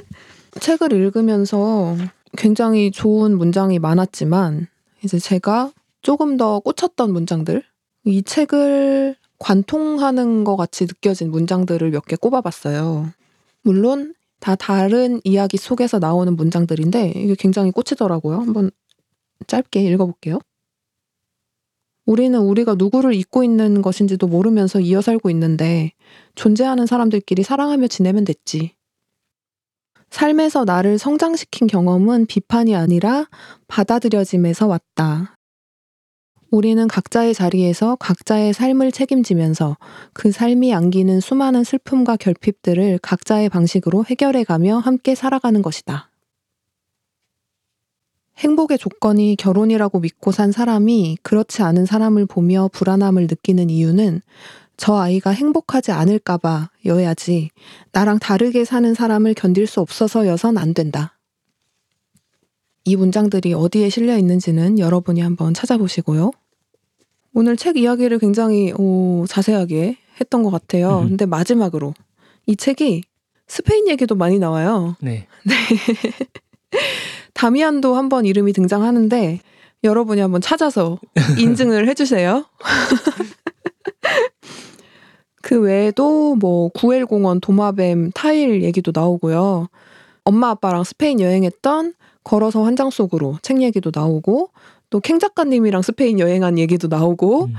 S2: 책을 읽으면서 굉장히 좋은 문장이 많았지만 이제 제가 조금 더 꽂혔던 문장들 이 책을 관통하는 것 같이 느껴진 문장들을 몇 개 꼽아봤어요. 물론 다 다른 이야기 속에서 나오는 문장들인데 이게 굉장히 꽂히더라고요. 한번 짧게 읽어볼게요. 우리는 우리가 누구를 잊고 있는 것인지도 모르면서 이어 살고 있는데 존재하는 사람들끼리 사랑하며 지내면 됐지. 삶에서 나를 성장시킨 경험은 비판이 아니라 받아들여짐에서 왔다. 우리는 각자의 자리에서 각자의 삶을 책임지면서 그 삶이 안기는 수많은 슬픔과 결핍들을 각자의 방식으로 해결해가며 함께 살아가는 것이다. 행복의 조건이 결혼이라고 믿고 산 사람이 그렇지 않은 사람을 보며 불안함을 느끼는 이유는 저 아이가 행복하지 않을까봐 여야지 나랑 다르게 사는 사람을 견딜 수 없어서 여선 안 된다. 이 문장들이 어디에 실려 있는지는 여러분이 한번 찾아보시고요. 오늘 책 이야기를 굉장히 오, 자세하게 했던 것 같아요.
S1: 음.
S2: 근데 마지막으로 이 책이 스페인 얘기도 많이 나와요.
S1: 네.
S2: 다미안도 한번 이름이 등장하는데 여러분이 한번 찾아서 인증을 해주세요. 그 외에도 뭐 구엘공원, 도마뱀, 타일 얘기도 나오고요. 엄마 아빠랑 스페인 여행했던 걸어서 환장 속으로 책 얘기도 나오고 또 캥 작가님이랑 스페인 여행한 얘기도 나오고
S1: 음.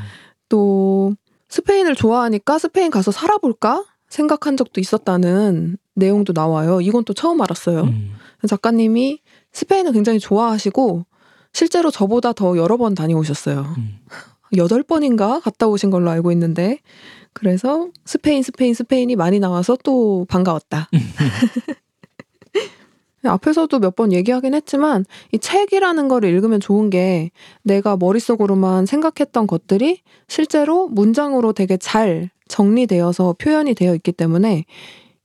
S2: 또 스페인을 좋아하니까 스페인 가서 살아볼까 생각한 적도 있었다는 내용도 나와요. 이건 또 처음 알았어요.
S1: 음.
S2: 작가님이 스페인을 굉장히 좋아하시고 실제로 저보다 더 여러 번 다녀오셨어요.
S1: 음.
S2: 여덟 번인가 갔다 오신 걸로 알고 있는데 그래서 스페인 스페인 스페인이 많이 나와서 또 반가웠다. 앞에서도 몇 번 얘기하긴 했지만 이 책이라는 거를 읽으면 좋은 게 내가 머릿속으로만 생각했던 것들이 실제로 문장으로 되게 잘 정리되어서 표현이 되어 있기 때문에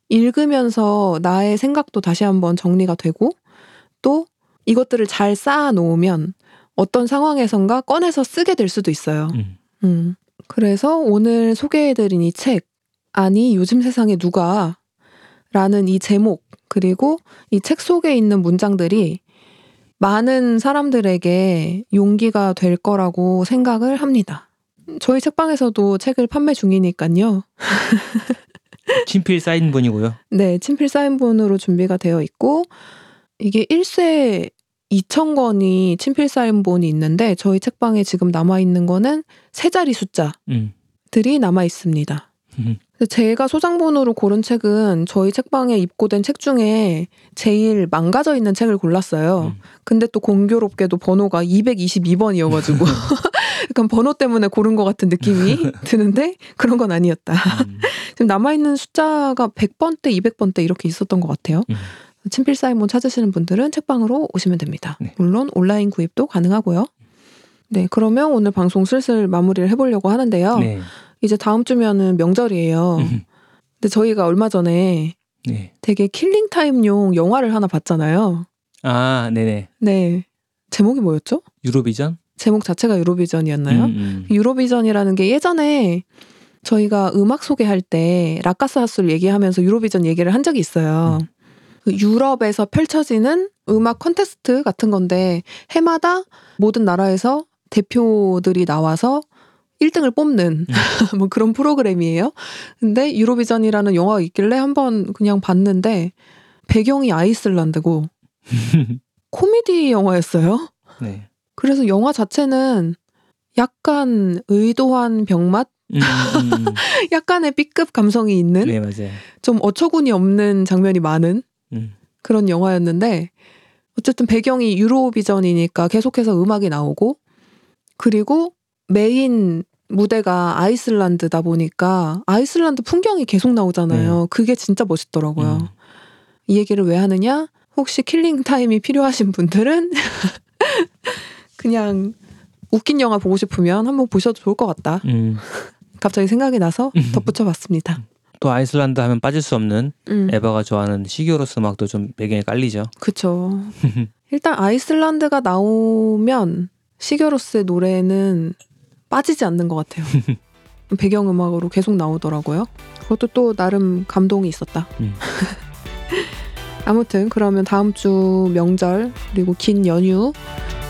S2: 읽으면서 나의 생각도 다시 한번 정리가 되고 또 이것들을 잘 쌓아 놓으면 어떤 상황에선가 꺼내서 쓰게 될 수도 있어요.
S1: 음.
S2: 음. 그래서 오늘 소개해드린 이 책, 아니, 요즘 세상에 누가, 라는 이 제목, 그리고 이 책 속에 있는 문장들이 많은 사람들에게 용기가 될 거라고 생각을 합니다. 저희 책방에서도 책을 판매 중이니까요.
S1: 친필 사인본이고요.
S2: 네, 친필 사인본으로 준비가 되어 있고, 이게 1세 2,000권이 친필 사인본이 있는데, 저희 책방에 지금 남아 있는 거는 세 자리 숫자들이
S1: 음.
S2: 남아 있습니다.
S1: 음.
S2: 제가 소장본으로 고른 책은 저희 책방에 입고된 책 중에 제일 망가져 있는 책을 골랐어요.
S1: 음.
S2: 근데 또 공교롭게도 번호가 222번이어가지고 약간 번호 때문에 고른 것 같은 느낌이 드는데 그런 건 아니었다.
S1: 음.
S2: 지금 남아있는 숫자가 100번대, 200번대 이렇게 있었던 것 같아요.
S1: 음.
S2: 친필 사인본 찾으시는 분들은 책방으로 오시면 됩니다.
S1: 네.
S2: 물론 온라인 구입도 가능하고요. 네, 그러면 오늘 방송 슬슬 마무리를 해보려고 하는데요.
S1: 네.
S2: 이제 다음 주면은 명절이에요.
S1: 음.
S2: 근데 저희가 얼마 전에
S1: 네.
S2: 되게 killing time용 영화를 하나 봤잖아요.
S1: 아, 네네.
S2: 네. 제목이 뭐였죠?
S1: 유로비전?
S2: 제목 자체가 유로비전이었나요?
S1: 음, 음.
S2: 유로비전이라는 게 예전에 저희가 음악 소개할 때 La Casa Azul 얘기하면서 유로비전 얘기를 한 적이 있어요.
S1: 음.
S2: 그 유럽에서 펼쳐지는 음악 컨테스트 같은 건데 해마다 모든 나라에서 대표들이 나와서 1등을 뽑는 뭐 그런 프로그램이에요. 근데 유로비전이라는 영화가 있길래 한번 그냥 봤는데 배경이 아이슬란드고 코미디 영화였어요.
S1: 네.
S2: 그래서 영화 자체는 약간 의도한 병맛?
S1: 음, 음, 음.
S2: 약간의 B급 감성이 있는
S1: 네, 맞아요.
S2: 좀 어처구니 없는 장면이 많은
S1: 음.
S2: 그런 영화였는데 어쨌든 배경이 유로비전이니까 계속해서 음악이 나오고 그리고 메인 무대가 아이슬란드다 보니까 아이슬란드 풍경이 계속 나오잖아요. 그게 진짜 멋있더라고요.
S1: 음.
S2: 이 얘기를 왜 하느냐? 혹시 killing time이 필요하신 분들은 그냥 웃긴 영화 보고 싶으면 한번 보셔도 좋을 것 같다.
S1: 음.
S2: 갑자기 생각이 나서 덧붙여 봤습니다.
S1: 또 아이슬란드 하면 빠질 수 없는
S2: 음,
S1: 에바가 좋아하는 시기오로스 음악도 좀 배경에 깔리죠.
S2: 그쵸. 일단 아이슬란드가 나오면 시겨로스의 노래는 빠지지 않는 것 같아요. 배경음악으로 계속 나오더라고요. 그것도 또 나름 감동이 있었다.
S1: 음.
S2: 아무튼 그러면 다음 주 명절 그리고 긴 연휴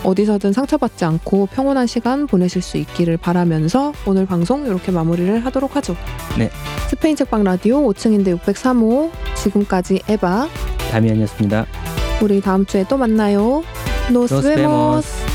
S2: 어디서든 상처받지 않고 평온한 시간 보내실 수 있기를 바라면서 오늘 방송 이렇게 마무리를 하도록 하죠.
S1: 네.
S2: 스페인 책방 라디오 5층인데 603호 지금까지 에바
S1: 다미안이었습니다.
S2: 우리 다음 주에 또 만나요.
S1: Nos vemos.